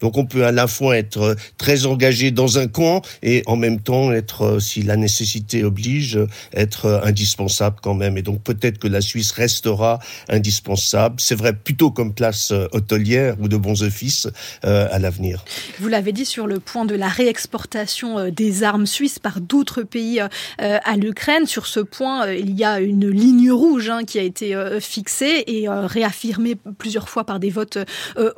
Donc on peut à la fois être très engagé dans un camp et en même temps être, euh, si la nécessité oblige, être indispensable quand même. Et donc peut-être que la Suisse restera indispensable. C'est vrai plutôt comme place euh, hôtelière ou de bons offices euh, à l'avenir. Vous l'avez dit sur le point de la réexportation des armes suisses par d'autres pays à l'Ukraine. Sur ce point, il y a une ligne rouge hein, qui a été fixée et réaffirmée plusieurs fois par des votes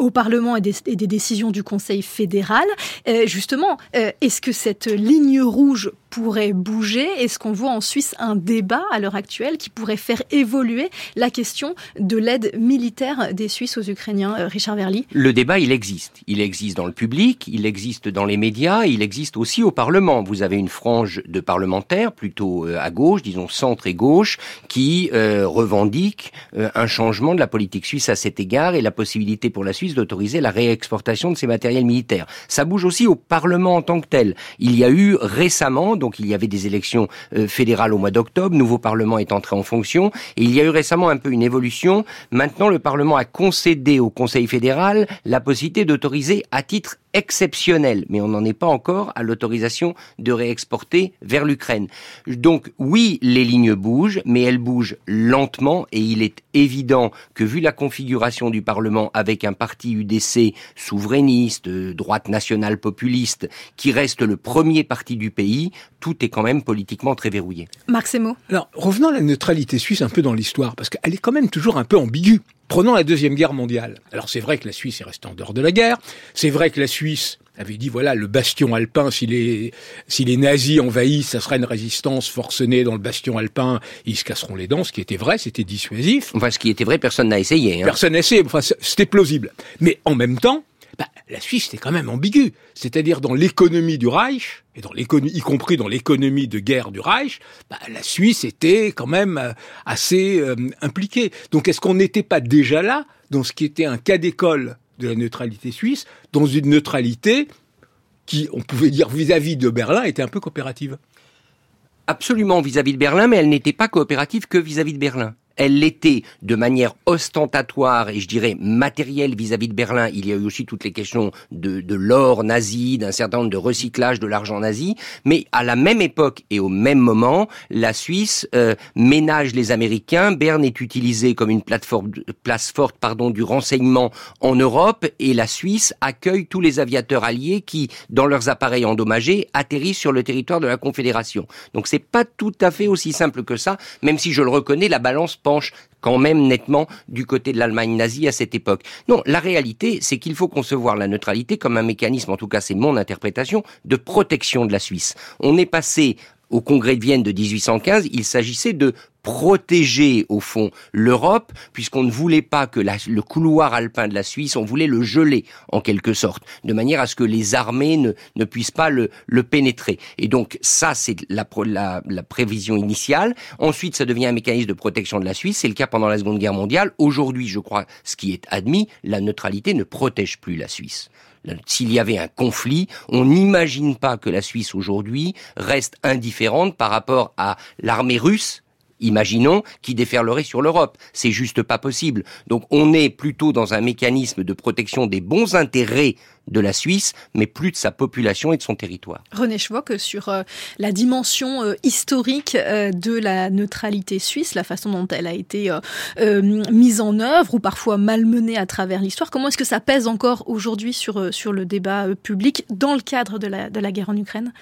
au Parlement et des, décisions du Conseil fédéral. Euh, justement, euh, est-ce que cette ligne rouge pourrait bouger? Est-ce qu'on voit en Suisse un débat à l'heure actuelle qui pourrait faire évoluer la question de l'aide militaire des Suisses aux Ukrainiens euh, Richard Verly? Le débat, il existe. Il existe dans le public, il existe dans les médias, il existe aussi au Parlement. Vous avez une frange de parlementaires, plutôt à gauche, disons centre et gauche, qui euh, revendiquent un changement de la politique suisse à cet égard et la possibilité pour la Suisse d'autoriser la réexportation de ses matériels militaires. Ça bouge aussi au Parlement en tant que tel. Il y a eu récemment, donc il y avait des élections euh, fédérales au mois d'octobre, nouveau Parlement est entré en fonction, et il y a eu récemment un peu une évolution. Maintenant, le Parlement a concédé au Conseil fédéral la possibilité d'autoriser à titre exceptionnel, mais on n'en est pas encore à l'autorisation de réexporter vers l'Ukraine. Donc oui, les lignes bougent, mais elles bougent lentement et il est évident que vu la configuration du Parlement avec un parti UDC souverainiste, droite nationale populiste, qui reste le premier parti du pays, tout est quand même politiquement très verrouillé. Marc Semo. Alors revenons à la neutralité suisse un peu dans l'histoire, parce qu'elle est quand même toujours un peu ambiguë. Prenons la Deuxième Guerre mondiale. Alors c'est vrai que la Suisse est restée en dehors de la guerre, c'est vrai que la Suisse avait dit voilà le bastion alpin si les si les nazis envahissent ça sera une résistance forcenée dans le bastion alpin ils se casseront les dents ce qui était vrai c'était dissuasif enfin ce qui était vrai personne n'a essayé hein. personne n'a essayé enfin c'était plausible mais en même temps bah, la Suisse était quand même ambiguë c'est-à-dire dans l'économie du Reich et y compris dans l'économie de guerre du Reich bah, la Suisse était quand même euh, assez euh, impliquée. Donc est-ce qu'on n'était pas déjà là dans ce qui était un cas d'école de la neutralité suisse dans une neutralité qui, on pouvait dire vis-à-vis de Berlin, était un peu coopérative? Absolument vis-à-vis de Berlin, mais elle n'était pas coopérative que vis à -vis de Berlin elle l'était de manière ostentatoire et je dirais matérielle vis-à-vis de Berlin. Il y a eu aussi toutes les questions de, de l'or nazi, d'un certain nombre de recyclage de l'argent nazi. Mais à la même époque et au même moment, la Suisse euh, ménage les Américains. Berne est utilisé comme une plateforme, place forte pardon, du renseignement en Europe et la Suisse accueille tous les aviateurs alliés qui, dans leurs appareils endommagés, atterrissent sur le territoire de la Confédération. Donc c'est pas tout à fait aussi simple que ça, même si je le reconnais, la balance quand même nettement du côté de l'Allemagne nazie à cette époque. Non, la réalité, c'est qu'il faut concevoir la neutralité comme un mécanisme, en tout cas c'est mon interprétation, de protection de la Suisse. On est passé au congrès de Vienne de 1815, il s'agissait de protéger au fond l'Europe, puisqu'on ne voulait pas que le couloir alpin de la Suisse, on voulait le geler en quelque sorte, de manière à ce que les armées ne, ne puissent pas le, le pénétrer. Et donc ça, c'est la, la, la prévision initiale. Ensuite, ça devient un mécanisme de protection de la Suisse. C'est le cas pendant la Seconde Guerre mondiale. Aujourd'hui, je crois, ce qui est admis, la neutralité ne protège plus la Suisse. S'il y avait un conflit, on n'imagine pas que la Suisse aujourd'hui reste indifférente par rapport à l'armée russe imaginons, qui déferlerait sur l'Europe. C'est juste pas possible. Donc on est plutôt dans un mécanisme de protection des bons intérêts de la Suisse, mais plus de sa population et de son territoire. René Schwock, sur euh, la dimension euh, historique euh, de la neutralité suisse, la façon dont elle a été mise en œuvre ou parfois malmenée à travers l'histoire, comment est-ce que ça pèse encore aujourd'hui sur, sur le débat public dans le cadre de la, de la guerre en Ukraine?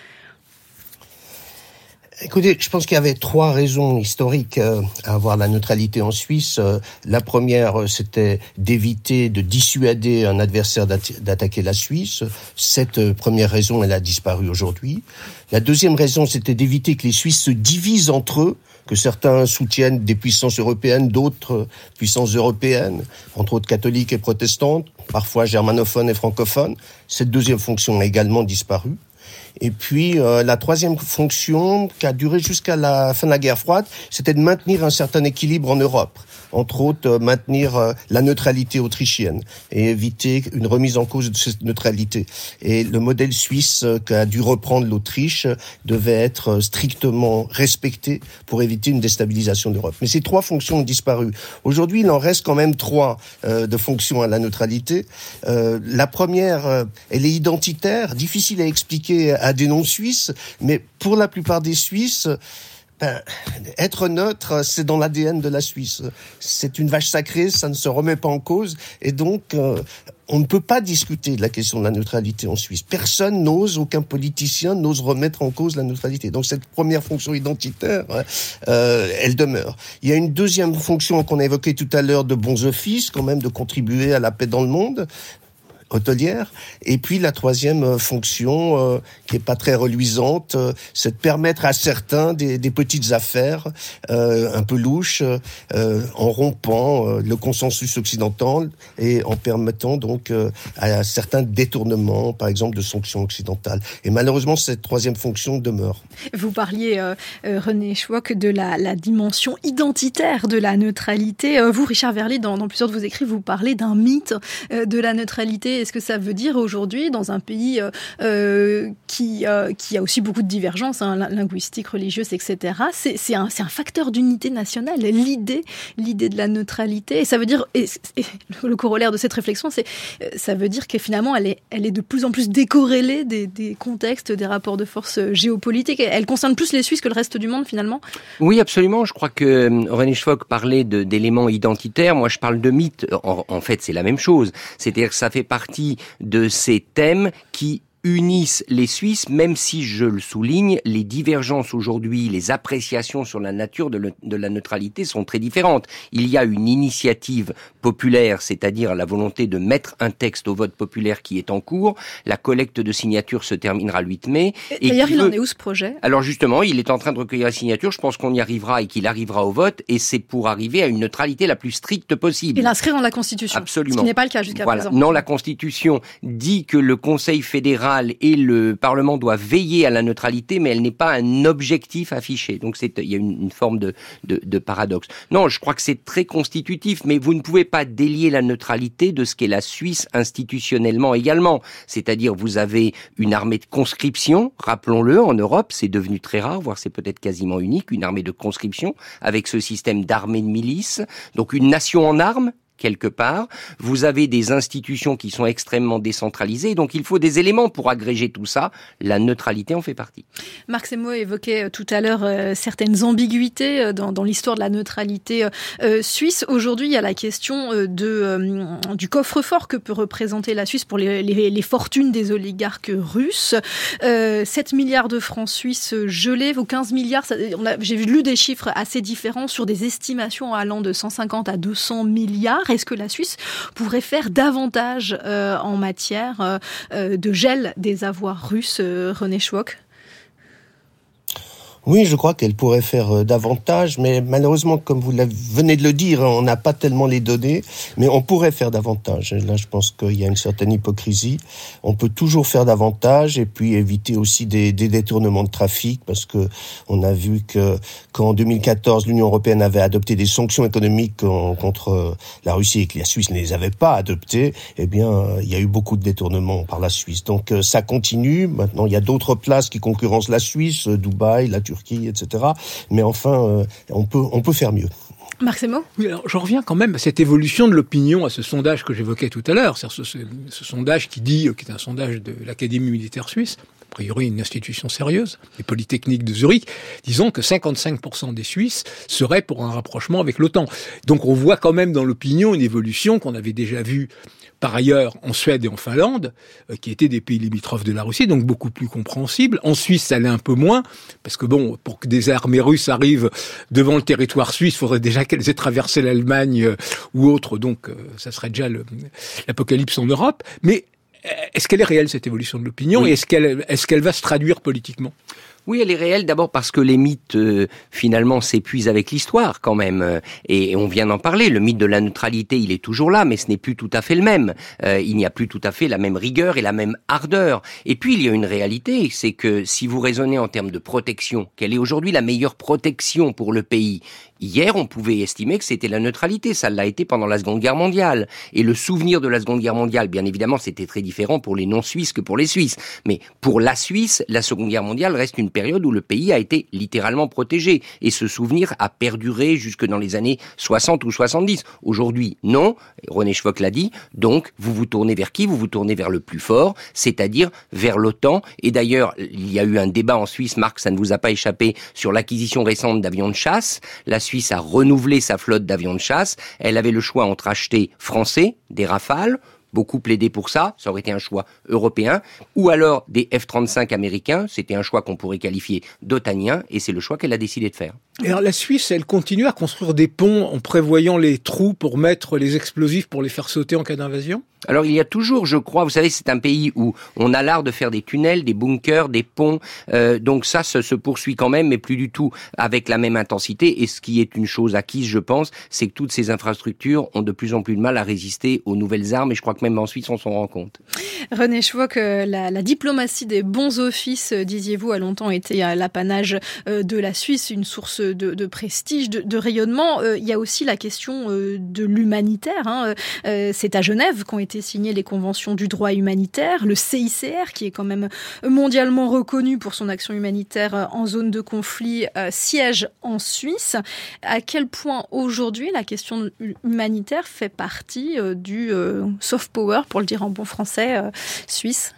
Écoutez, je pense qu'il y avait trois raisons historiques euh, à avoir la neutralité en Suisse. Euh, la première, euh, c'était d'éviter de dissuader un adversaire d'attaquer la Suisse. Cette première raison, elle a disparu aujourd'hui. La deuxième raison, c'était d'éviter que les Suisses se divisent entre eux, que certains soutiennent des puissances européennes, d'autres puissances européennes, entre autres catholiques et protestantes, parfois germanophones et francophones. Cette deuxième fonction a également disparu. Et puis euh, la troisième fonction, qui a duré jusqu'à la fin de la guerre froide, c'était de maintenir un certain équilibre en Europe entre autres euh, maintenir euh, la neutralité autrichienne et éviter une remise en cause de cette neutralité. Et le modèle suisse qu'a dû reprendre l'Autriche devait être strictement respecté pour éviter une déstabilisation d'Europe. Mais ces trois fonctions ont disparu. Aujourd'hui, il en reste quand même trois de fonctions à la neutralité. la première, elle est identitaire, difficile à expliquer des non-Suisses, mais pour la plupart des Suisses, ben, être neutre, c'est dans l'ADN de la Suisse. C'est une vache sacrée, ça ne se remet pas en cause, et donc euh, on ne peut pas discuter de la question de la neutralité en Suisse. Personne n'ose, aucun politicien n'ose remettre en cause la neutralité. Donc cette première fonction identitaire, euh, elle demeure. Il y a une deuxième fonction qu'on a évoquée tout à l'heure de bons offices, quand même de contribuer à la paix dans le monde hôtelière. Et puis la troisième euh, fonction, euh, qui est pas très reluisante, euh, c'est de permettre à certains des, petites affaires un peu louches, en rompant le consensus occidental et en permettant donc à certains détournements, par exemple, de sanctions occidentales. Et malheureusement, cette troisième fonction demeure. Vous parliez, René Schwock, de la, dimension identitaire de la neutralité. vous, Richard Verlet, dans plusieurs de vos écrits, vous parlez d'un mythe de la neutralité Est-ce que ça veut dire aujourd'hui, dans un pays qui, qui a aussi beaucoup de divergences hein, linguistiques, religieuses, etc., c'est un, un facteur d'unité nationale, l'idée l'idée de la neutralité. Et ça veut dire, et, le corollaire de cette réflexion, c'est ça veut dire que finalement, elle est, elle est de plus en plus décorrélée des, contextes, des rapports de force géopolitiques. Elle concerne plus les Suisses que le reste du monde, finalement Oui, absolument. Je crois que euh, René Schwock parlait d'éléments identitaires. Moi, je parle de mythes. En, en fait, c'est la même chose. C'est-à-dire que ça fait partie de ces thèmes qui unissent les Suisses, même si, je le souligne, les divergences aujourd'hui, les appréciations sur la nature de, la neutralité sont très différentes. Il y a une initiative populaire, c'est-à-dire la volonté de mettre un texte au vote populaire qui est en cours. La collecte de signatures se terminera le 8 mai. D'ailleurs, il en est où ce projet? Alors justement, il est en train de recueillir la signature. Je pense qu'on y arrivera et qu'il arrivera au vote. Et c'est pour arriver à une neutralité la plus stricte possible. Et l'inscrire dans la Constitution. Absolument. Ce qui n'est pas le cas jusqu'à voilà. présent. Non, la Constitution dit que le Conseil fédéral et le Parlement doivent veiller à la neutralité, mais elle n'est pas un objectif affiché. Donc c'est, il y a une, forme de, de, paradoxe. Non, je crois que c'est très constitutif, mais vous ne pouvez pas délier la neutralité de ce qu'est la Suisse institutionnellement également. C'est-à-dire, vous avez une armée de conscription, rappelons-le, en Europe, c'est devenu très rare, voire c'est peut-être quasiment unique, une armée de conscription avec ce système d'armée de milice. Donc une nation en armes quelque part. Vous avez des institutions qui sont extrêmement décentralisées, donc il faut des éléments pour agréger tout ça. La neutralité en fait partie. Marc Semo évoquait euh, tout à l'heure euh, certaines ambiguïtés euh, dans, l'histoire de la neutralité suisse. Aujourd'hui, il y a la question du coffre-fort que peut représenter la Suisse pour les, les, fortunes des oligarques russes. 7 milliards de francs suisses gelés, vos 15 milliards, j'ai lu des chiffres assez différents sur des estimations allant de 150 à 200 milliards. Est-ce que la Suisse pourrait faire davantage euh, en matière euh, euh, de gel des avoirs russes, René Schwock? Oui, je crois qu'elle pourrait faire euh, davantage, mais malheureusement, comme vous venez de le dire, on n'a pas tellement les données, mais on pourrait faire davantage. Là, je pense qu'il y a une certaine hypocrisie. On peut toujours faire davantage et puis éviter aussi des, détournements de trafic, parce que on a vu que quand en 2014 l'Union européenne avait adopté des sanctions économiques contre la Russie et que la Suisse ne les avait pas adoptées, eh bien, il y a eu beaucoup de détournements par la Suisse. Donc euh, ça continue. Maintenant, il y a d'autres places qui concurrencent la Suisse, Dubaï, la Turquie etc. Mais enfin, euh, on peut, on peut faire mieux. Marc Oui, alors je reviens quand même à cette évolution de l'opinion, à ce sondage que j'évoquais tout à l'heure, ce, ce, ce, sondage qui dit, qui est un sondage de l'Académie militaire suisse, a priori une institution sérieuse, les Polytechniques de Zurich, disons que 55% des Suisses seraient pour un rapprochement avec l'OTAN. Donc on voit quand même dans l'opinion une évolution qu'on avait déjà vue par ailleurs en Suède et en Finlande, euh, qui étaient des pays limitrophes de la Russie, donc beaucoup plus compréhensibles. En Suisse, ça allait un peu moins, parce que bon, pour que des armées russes arrivent devant le territoire suisse, il faudrait déjà qu'elles aient traversé l'Allemagne euh, ou autre, donc euh, ça serait déjà l'apocalypse en Europe. Mais est-ce qu'elle est réelle cette évolution de l'opinion et est-ce qu'elle est-ce qu'elle va se traduire politiquement? Oui, elle est réelle d'abord parce que les mythes euh, finalement s'épuisent avec l'histoire quand même. Euh, et, on vient d'en parler. Le mythe de la neutralité, il est toujours là, mais ce n'est plus tout à fait le même. Euh, il n'y a plus tout à fait la même rigueur et la même ardeur. Et puis il y a une réalité, c'est que si vous raisonnez en termes de protection, quelle est aujourd'hui la meilleure protection pour le pays? Hier, on pouvait estimer que c'était la neutralité. Ça l'a été pendant la Seconde Guerre mondiale. Et le souvenir de la Seconde Guerre mondiale, bien évidemment, c'était très différent pour les non-suisses que pour les Suisses. Mais pour la Suisse, la Seconde Guerre mondiale reste une période où le pays a été littéralement protégé. Et ce souvenir a perduré jusque dans les années 60 ou 70. Aujourd'hui, non. René Schwock l'a dit. Donc, vous vous tournez vers qui? Vous vous tournez vers le plus fort, c'est-à-dire vers l'OTAN. Et d'ailleurs, il y a eu un débat en Suisse, Marc, ça ne vous a pas échappé, sur l'acquisition récente d'avions de chasse. La Suisse a renouvelé sa flotte d'avions de chasse. Elle avait le choix entre acheter français, des Rafales, beaucoup plaidé pour ça, ça aurait été un choix européen, ou alors des F-35 américains, c'était un choix qu'on pourrait qualifier d'otanien, et c'est le choix qu'elle a décidé de faire. Et alors la Suisse, elle continue à construire des ponts en prévoyant les trous pour mettre les explosifs pour les faire sauter en cas d'invasion? Alors il y a toujours, je crois, vous savez, c'est un pays où on a l'art de faire des tunnels, des bunkers, des ponts, euh, donc ça se, se, poursuit quand même, mais plus du tout avec la même intensité. Et ce qui est une chose acquise, je pense, c'est que toutes ces infrastructures ont de plus en plus de mal à résister aux nouvelles armes, et je crois que même en Suisse, on s'en rend compte. René Schwock, que la, la diplomatie des bons offices, disiez-vous, a longtemps été l'apanage euh, de la Suisse, une source de, prestige, de, rayonnement, il y a aussi la question de l'humanitaire. Hein. C'est à Genève qu'ont été signées les conventions du droit humanitaire, le CICR, qui est quand même mondialement reconnu pour son action humanitaire en zone de conflit, siège en Suisse. À quel point aujourd'hui la question humanitaire fait partie du soft power, pour le dire en bon français, suisse?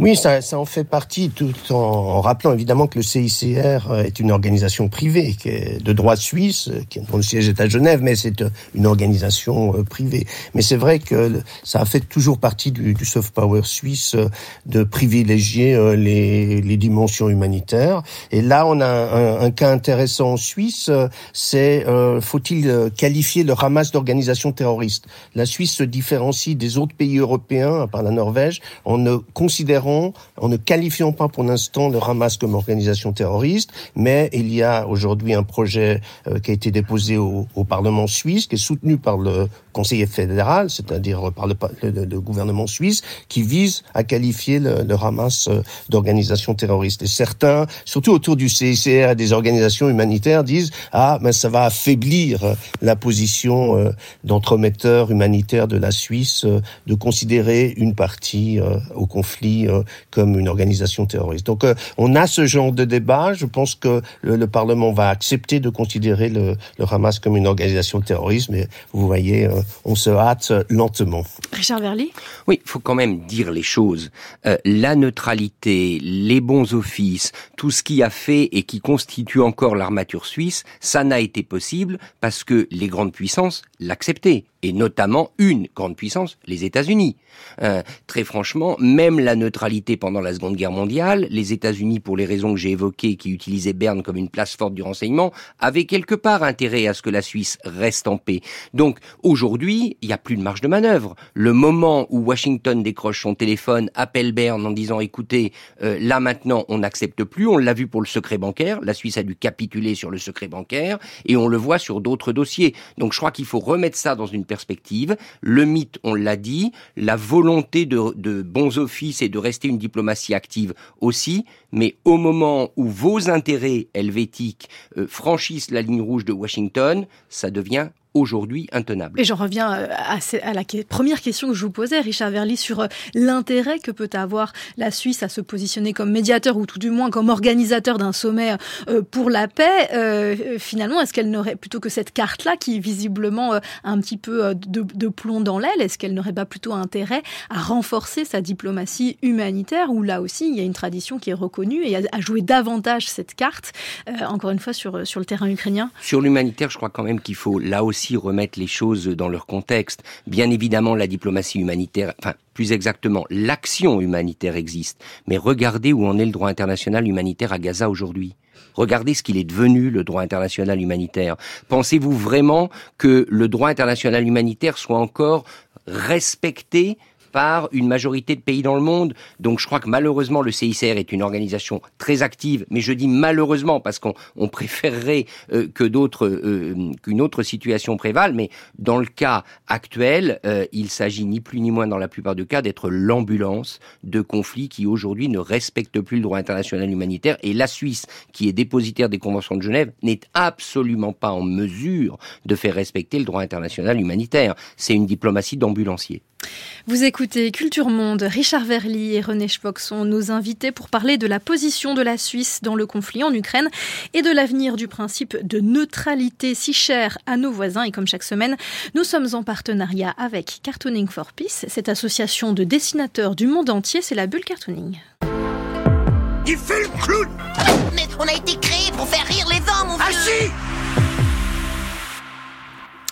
Oui, ça, ça, en fait partie, tout en, rappelant évidemment que le CICR est une organisation privée qui est de droit suisse, qui dont le siège est à Genève, mais c'est une organisation euh, privée. Mais c'est vrai que ça a fait toujours partie du, soft power suisse euh, de privilégier euh, les, dimensions humanitaires. Et là, on a un, cas intéressant en Suisse, c'est faut-il qualifier le Hamas d'organisation terroriste? La Suisse se différencie des autres pays européens, à part la Norvège, en ne considérant en ne qualifiant pas pour l'instant le Hamas comme organisation terroriste, mais il y a aujourd'hui un projet euh, qui a été déposé au, au, Parlement suisse, qui est soutenu par le conseiller fédéral, c'est-à-dire par le, le, gouvernement suisse, qui vise à qualifier le, le Hamas euh, d'organisation terroriste. Et certains, surtout autour du CICR et des organisations humanitaires, disent ah mais ça va affaiblir la position euh, d'entremetteur humanitaire de la Suisse de considérer une partie au conflit comme une organisation terroriste. Donc euh, on a ce genre de débat. Je pense que le, Parlement va accepter de considérer le, Hamas comme une organisation terroriste, mais vous voyez, euh, on se hâte lentement. Richard Verly Oui, il faut quand même dire les choses. Euh, la neutralité, les bons offices, tout ce qui a fait et qui constitue encore l'armature suisse, ça n'a été possible parce que les grandes puissances l'acceptaient et notamment une grande puissance, les États-Unis. Euh, très franchement, même la neutralité pendant la Seconde Guerre mondiale, les États-Unis, pour les raisons que j'ai évoquées, qui utilisaient Berne comme une place forte du renseignement, avaient quelque part intérêt à ce que la Suisse reste en paix. Donc aujourd'hui, il n'y a plus de marge de manœuvre. Le moment où Washington décroche son téléphone, appelle Berne en disant écoutez, euh, là maintenant on n'accepte plus, on l'a vu pour le secret bancaire, la Suisse a dû capituler sur le secret bancaire, et on le voit sur d'autres dossiers. Donc je crois qu'il faut remettre ça dans une perspective. Le mythe, on l'a dit, la volonté de, bons offices et de rester une diplomatie active aussi, mais au moment où vos intérêts helvétiques euh, franchissent la ligne rouge de Washington, ça devient aujourd'hui intenable. Et j'en reviens euh, à, la première question que je vous posais, Richard Verly, sur euh, l'intérêt que peut avoir la Suisse à se positionner comme médiateur ou tout du moins comme organisateur d'un sommet euh, pour la paix. finalement, est-ce qu'elle n'aurait plutôt que cette carte-là qui visiblement a un petit peu de, plomb dans l'aile, est-ce qu'elle n'aurait pas plutôt intérêt à renforcer sa diplomatie humanitaire où là aussi il y a une tradition qui est reconnue et à, jouer davantage cette carte, encore une fois sur, sur le terrain ukrainien? Sur l'humanitaire, je crois quand même qu'il faut là aussi remettre les choses dans leur contexte. Bien évidemment, la diplomatie humanitaire, enfin, plus exactement, l'action humanitaire existe. Mais regardez où en est le droit international humanitaire à Gaza aujourd'hui. Regardez ce qu'il est devenu, le droit international humanitaire. Pensez-vous vraiment que le droit international humanitaire soit encore respecté par une majorité de pays dans le monde. Donc je crois que malheureusement le CICR est une organisation très active, mais je dis malheureusement parce qu'on préférerait euh, que d'autres euh, qu'une autre situation prévale. Mais dans le cas actuel, euh, il s'agit ni plus ni moins dans la plupart des cas d'être l'ambulance de conflits qui aujourd'hui ne respectent plus le droit international humanitaire. Et la Suisse, qui est dépositaire des conventions de Genève, n'est absolument pas en mesure de faire respecter le droit international humanitaire. C'est une diplomatie d'ambulancier. Vous écoutez Culture Monde, Richard Verly et René Schpock sont nos invités pour parler de la position de la Suisse dans le conflit en Ukraine et de l'avenir du principe de neutralité si cher à nos voisins. Et comme chaque semaine, nous sommes en partenariat avec Cartooning for Peace, cette association de dessinateurs du monde entier, c'est la bulle Cartooning. Il fait le clown Mais on a été créé pour faire rire les hommes, mon Ah si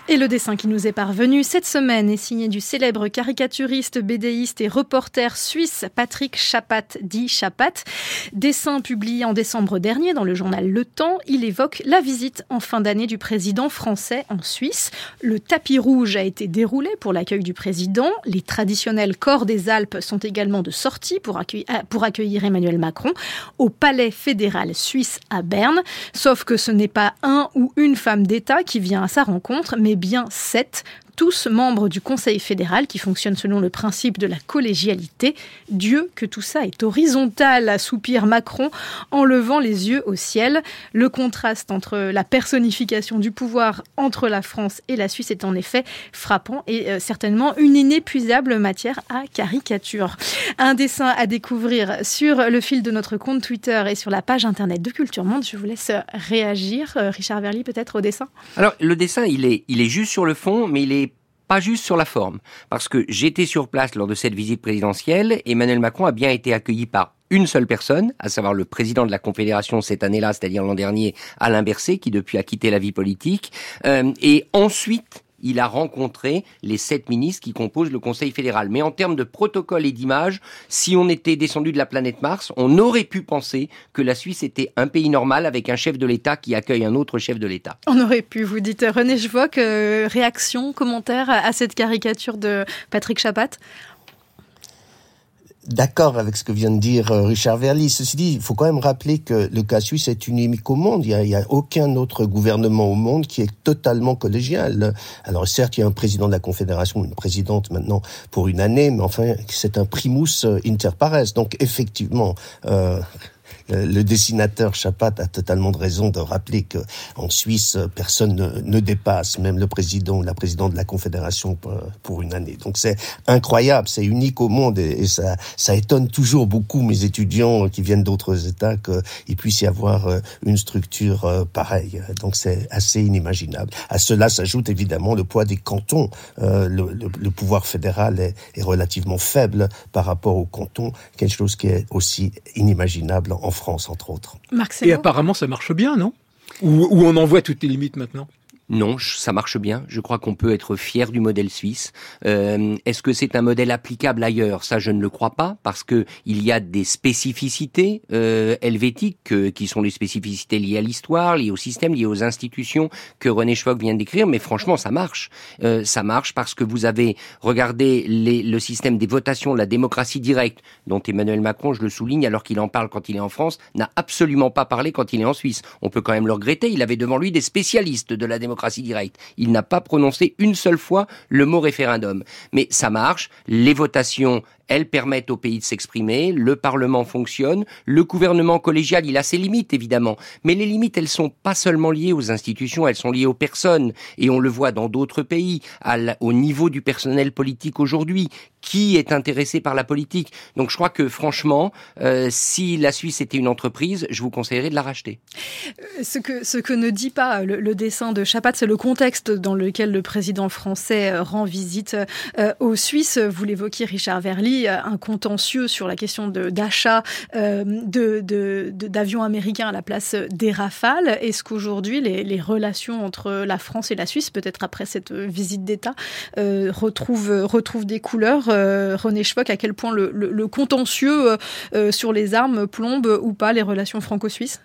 et le dessin qui nous est parvenu cette semaine est signé du célèbre caricaturiste, bédéiste et reporter suisse Patrick Chapat, dit Chapat. Dessin publié en décembre dernier dans le journal Le Temps, il évoque la visite en fin d'année du président français en Suisse. Le tapis rouge a été déroulé pour l'accueil du président. Les traditionnels corps des Alpes sont également de sortie pour euh, pour accueillir Emmanuel Macron au palais fédéral suisse à Berne. Sauf que ce n'est pas un ou une femme d'État qui vient à sa rencontre, mais bien sept tous membres du Conseil fédéral qui fonctionne selon le principe de la collégialité. Dieu que tout ça est horizontal, soupire Macron en levant les yeux au ciel. Le contraste entre la personnification du pouvoir entre la France et la Suisse est en effet frappant et euh, certainement une inépuisable matière à caricature. Un dessin à découvrir sur le fil de notre compte Twitter et sur la page internet de Culture Monde. Je vous laisse réagir. Euh, Richard Verly, peut-être au dessin? Alors, le dessin, il est, il est juste sur le fond, mais il est pas juste sur la forme. Parce que j'étais sur place lors de cette visite présidentielle, Emmanuel Macron a bien été accueilli par une seule personne, à savoir le président de la Confédération cette année-là, c'est-à-dire l'an dernier, Alain Berset, qui depuis a quitté la vie politique. Euh, et ensuite, il a rencontré les sept ministres qui composent le Conseil fédéral. Mais en termes de protocole et d'image, si on était descendu de la planète Mars, on aurait pu penser que la Suisse était un pays normal avec un chef de l'État qui accueille un autre chef de l'État. On aurait pu, vous dites. René que euh, réaction, commentaire à cette caricature de Patrick Chapat d'accord avec ce que vient de dire euh, Richard Verly. Ceci dit, il faut quand même rappeler que le cas suisse est unique au monde. Il n'y a, a, aucun autre gouvernement au monde qui est totalement collégial. Alors certes, il y a un président de la Confédération, une présidente maintenant pour une année, mais enfin, c'est un primus inter pares. Donc effectivement, euh, le dessinateur Chapat a totalement de raison de rappeler que en Suisse, personne ne, dépasse, même le président ou la présidente de la Confédération pour, une année. Donc c'est incroyable, c'est unique au monde et, ça, ça étonne toujours beaucoup mes étudiants qui viennent d'autres États qu'il puisse y avoir euh, une structure euh, pareille. Donc c'est assez inimaginable. À cela s'ajoute évidemment le poids des cantons. Euh, le, pouvoir fédéral est, est relativement faible par rapport aux cantons, quelque chose qui est aussi inimaginable en entre autres. Et apparemment, ça marche bien, non? Ou, on en voit toutes les limites maintenant? Non, ça marche bien. Je crois qu'on peut être fier du modèle suisse. Euh, est-ce que c'est un modèle applicable ailleurs? Ça, je ne le crois pas, parce que il y a des spécificités euh, helvétiques euh, qui sont les spécificités liées à l'histoire, liées au système, liées aux institutions que René Schwab vient d'écrire. Mais franchement, ça marche. ça marche parce que vous avez regardé les, le système des votations, la démocratie directe, dont Emmanuel Macron, je le souligne, alors qu'il en parle quand il est en France, n'a absolument pas parlé quand il est en Suisse. On peut quand même le regretter. Il avait devant lui des spécialistes de la démocratie Il n'a pas prononcé une seule fois le mot référendum. Mais ça marche. Les votations, elles permettent au pays de s'exprimer, le Parlement fonctionne, le gouvernement collégial, il a ses limites évidemment, mais les limites, elles sont pas seulement liées aux institutions, elles sont liées aux personnes, et on le voit dans d'autres pays, au niveau du personnel politique aujourd'hui, qui est intéressé par la politique? Donc je crois que franchement, euh, si la Suisse était une entreprise, je vous conseillerais de la racheter. Euh, ce que, ce que ne dit pas le, dessin de Chapat, c'est le contexte dans lequel le président français euh, rend visite aux Suisses. Vous l'évoquiez, Richard Verly, un contentieux sur la question d'achat de, d'avions américains à la place des Rafales. Est-ce qu'aujourd'hui, les, relations entre la France et la Suisse, peut-être après cette visite d'État, retrouvent, retrouvent des couleurs? Euh, René Schwock, à quel point le, contentieux euh, euh, sur les armes plombe ou pas les relations franco-suisses?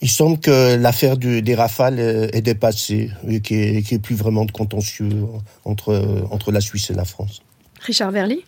Il semble que l'affaire des rafales est dépassée et qu'il n'y ait, plus vraiment de contentieux entre, entre la Suisse et la France. Richard Verly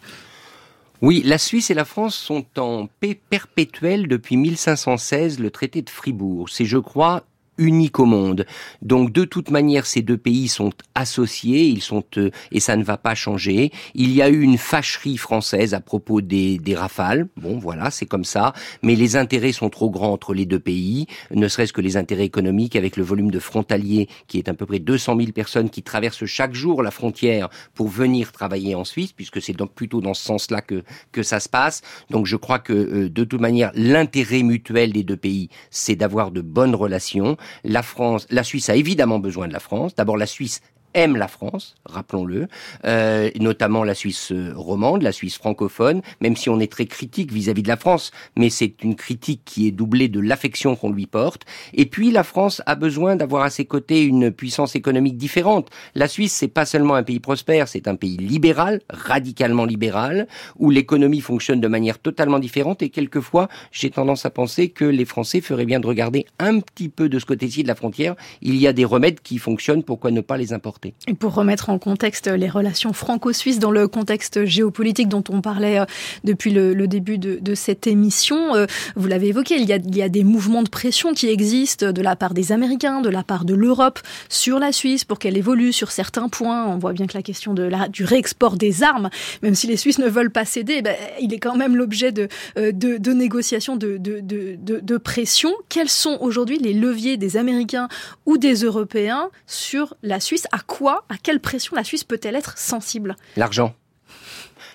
oui, la Suisse et la France sont en paix perpétuelle depuis 1516, le traité de Fribourg. C'est, je crois, unique au monde. Donc de toute manière, ces deux pays sont associés, ils sont euh, et ça ne va pas changer. Il y a eu une fâcherie française à propos des, des rafales. Bon, voilà, c'est comme ça. Mais les intérêts sont trop grands entre les deux pays, ne serait-ce que les intérêts économiques avec le volume de frontaliers qui est à peu près 200 000 personnes qui traversent chaque jour la frontière pour venir travailler en Suisse, puisque c'est donc plutôt dans ce sens-là que que ça se passe. Donc je crois que euh, de toute manière, l'intérêt mutuel des deux pays, c'est d'avoir de bonnes relations. La France, la Suisse a évidemment besoin de la France. D'abord, la Suisse aime la France, rappelons-le, euh, notamment la Suisse euh, romande, la Suisse francophone, même si on est très critique vis-à-vis de la France, mais c'est une critique qui est doublée de l'affection qu'on lui porte. Et puis la France a besoin d'avoir à ses côtés une puissance économique différente. La Suisse, c'est pas seulement un pays prospère, c'est un pays libéral, radicalement libéral, où l'économie fonctionne de manière totalement différente et quelquefois, j'ai tendance à penser que les Français feraient bien de regarder un petit peu de ce côté-ci de la frontière. Il y a des remèdes qui fonctionnent, pourquoi ne pas les importer? Pour remettre en contexte les relations franco-suisses dans le contexte géopolitique dont on parlait euh, depuis le, début de, cette émission, euh, vous l'avez évoqué, il y, a, des mouvements de pression qui existent de la part des Américains, de la part de l'Europe sur la Suisse pour qu'elle évolue sur certains points. On voit bien que la question du réexport des armes, même si les Suisses ne veulent pas céder, ben, il est quand même l'objet de, de, négociations, de, de pression. Quels sont aujourd'hui les leviers des Américains ou des Européens sur la Suisse À quoi, à quelle pression la Suisse peut-elle être sensible? L'argent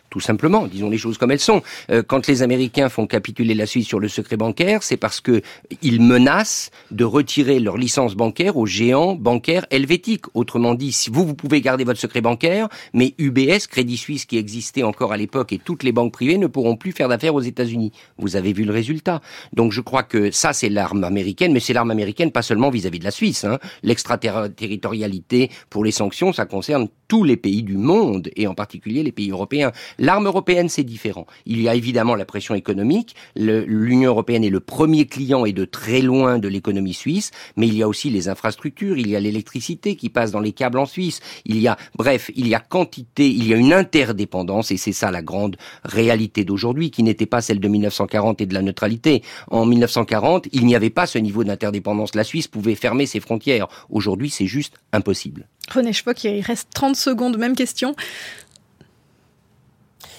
tout simplement, disons les choses comme elles sont. Euh, quand les Américains font capituler la Suisse sur le secret bancaire, c'est parce que ils menacent de retirer leur licence bancaire aux géants bancaires helvétiques. Autrement dit, si vous, vous pouvez garder votre secret bancaire, mais UBS, Crédit Suisse qui existait encore à l'époque et toutes les banques privées ne pourront plus faire d'affaires aux États-Unis. Vous avez vu le résultat. Donc je crois que ça, c'est l'arme américaine, mais c'est l'arme américaine pas seulement vis-à-vis de la Suisse. Hein. L'extraterritorialité pour les sanctions, ça concerne tous les pays du monde, et en particulier les pays européens. L'arme européenne, c'est différent. Il y a évidemment la pression économique. L'Union européenne est le premier client et de très loin de l'économie suisse, mais il y a aussi les infrastructures, il y a l'électricité qui passe dans les câbles en Suisse. Il y a, bref, il y a quantité, il y a une interdépendance, et c'est ça la grande réalité d'aujourd'hui, qui n'était pas celle de 1940 et de la neutralité. En 1940, il n'y avait pas ce niveau d'interdépendance. La Suisse pouvait fermer ses frontières. Aujourd'hui, c'est juste impossible. René Spock, il reste 30 secondes, même question.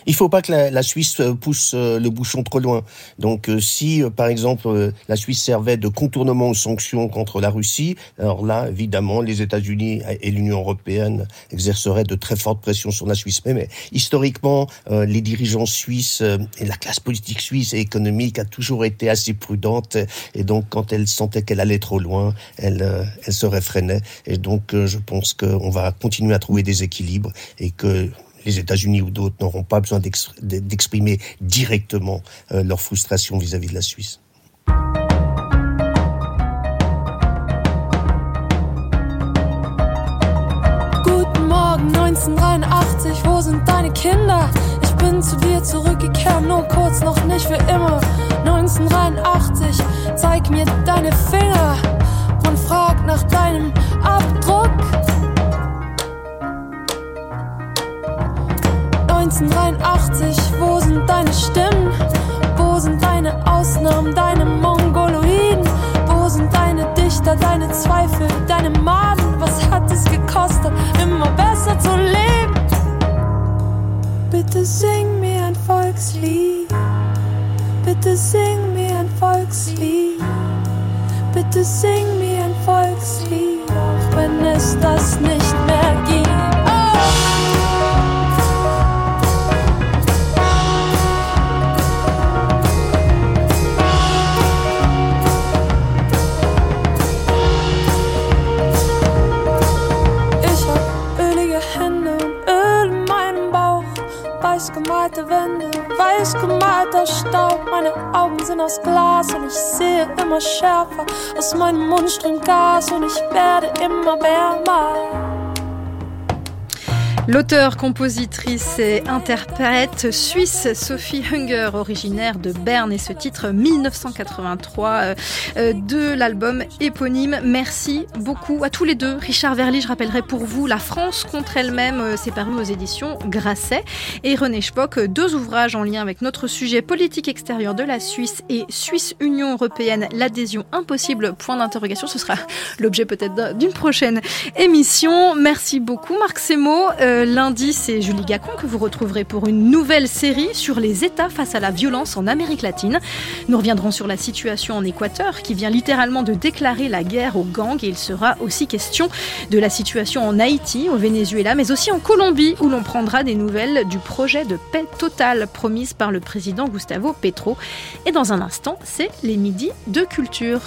Il ne faut pas que la, Suisse euh, pousse euh, le bouchon trop loin. Donc, euh, si, par exemple, la Suisse servait de contournement aux sanctions contre la Russie, alors là, évidemment, les États-Unis et l'Union européenne exerceraient de très fortes pressions sur la Suisse. Mais, historiquement, les dirigeants suisses et la classe politique suisse et économique a toujours été assez prudente. Et donc, quand elle sentait qu'elle allait trop loin, elle, elle se réfrénait. Et donc, je pense qu'on va continuer à trouver des équilibres et que les États-Unis ou d'autres n'auront pas besoin d'exprimer directement euh, leur frustration vis-à-vis de la Suisse. Guten Morgen 1983, wo sind deine Kinder? Ich bin zu dir zurückgekehrt, nur kurz, noch nicht für immer. 1983, zeig mir deine Finger und frag nach deinem Abdruck. 1983, wo sind deine Stimmen? Wo sind deine Ausnahmen, deine Mongoloiden? Wo sind deine Dichter, deine Zweifel, deine Maden? Was hat es gekostet, immer besser zu leben? Bitte sing mir ein Volkslied. Bitte sing mir ein Volkslied. Bitte sing mir ein Volkslied, auch wenn es das nicht mehr gemalter Staub. Meine Augen sind aus Glas und ich sehe immer schärfer. Aus meinem Mund strömt Gas und ich werde immer wärmer. L'auteur, compositrice et interprète suisse Sophie Hunger, originaire de Berne, et ce titre 1983 euh, euh, de l'album éponyme. Merci beaucoup à tous les deux. Richard Verly, je rappellerai pour vous La France contre elle-même, euh, c'est paru aux éditions Grasset, et René Spock, deux ouvrages en lien avec notre sujet politique extérieure de la Suisse et Suisse Union européenne, l'adhésion impossible, point d'interrogation. Ce sera l'objet peut-être d'une prochaine émission. Merci beaucoup, Marc Semo lundi, c'est Julie Gacon que vous retrouverez pour une nouvelle série sur les États face à la violence en Amérique latine. Nous reviendrons sur la situation en Équateur qui vient littéralement de déclarer la guerre aux gangs et il sera aussi question de la situation en Haïti, au Venezuela, mais aussi en Colombie où l'on prendra des nouvelles du projet de paix totale promise par le président Gustavo Petro. Et dans un instant, c'est les midis de culture.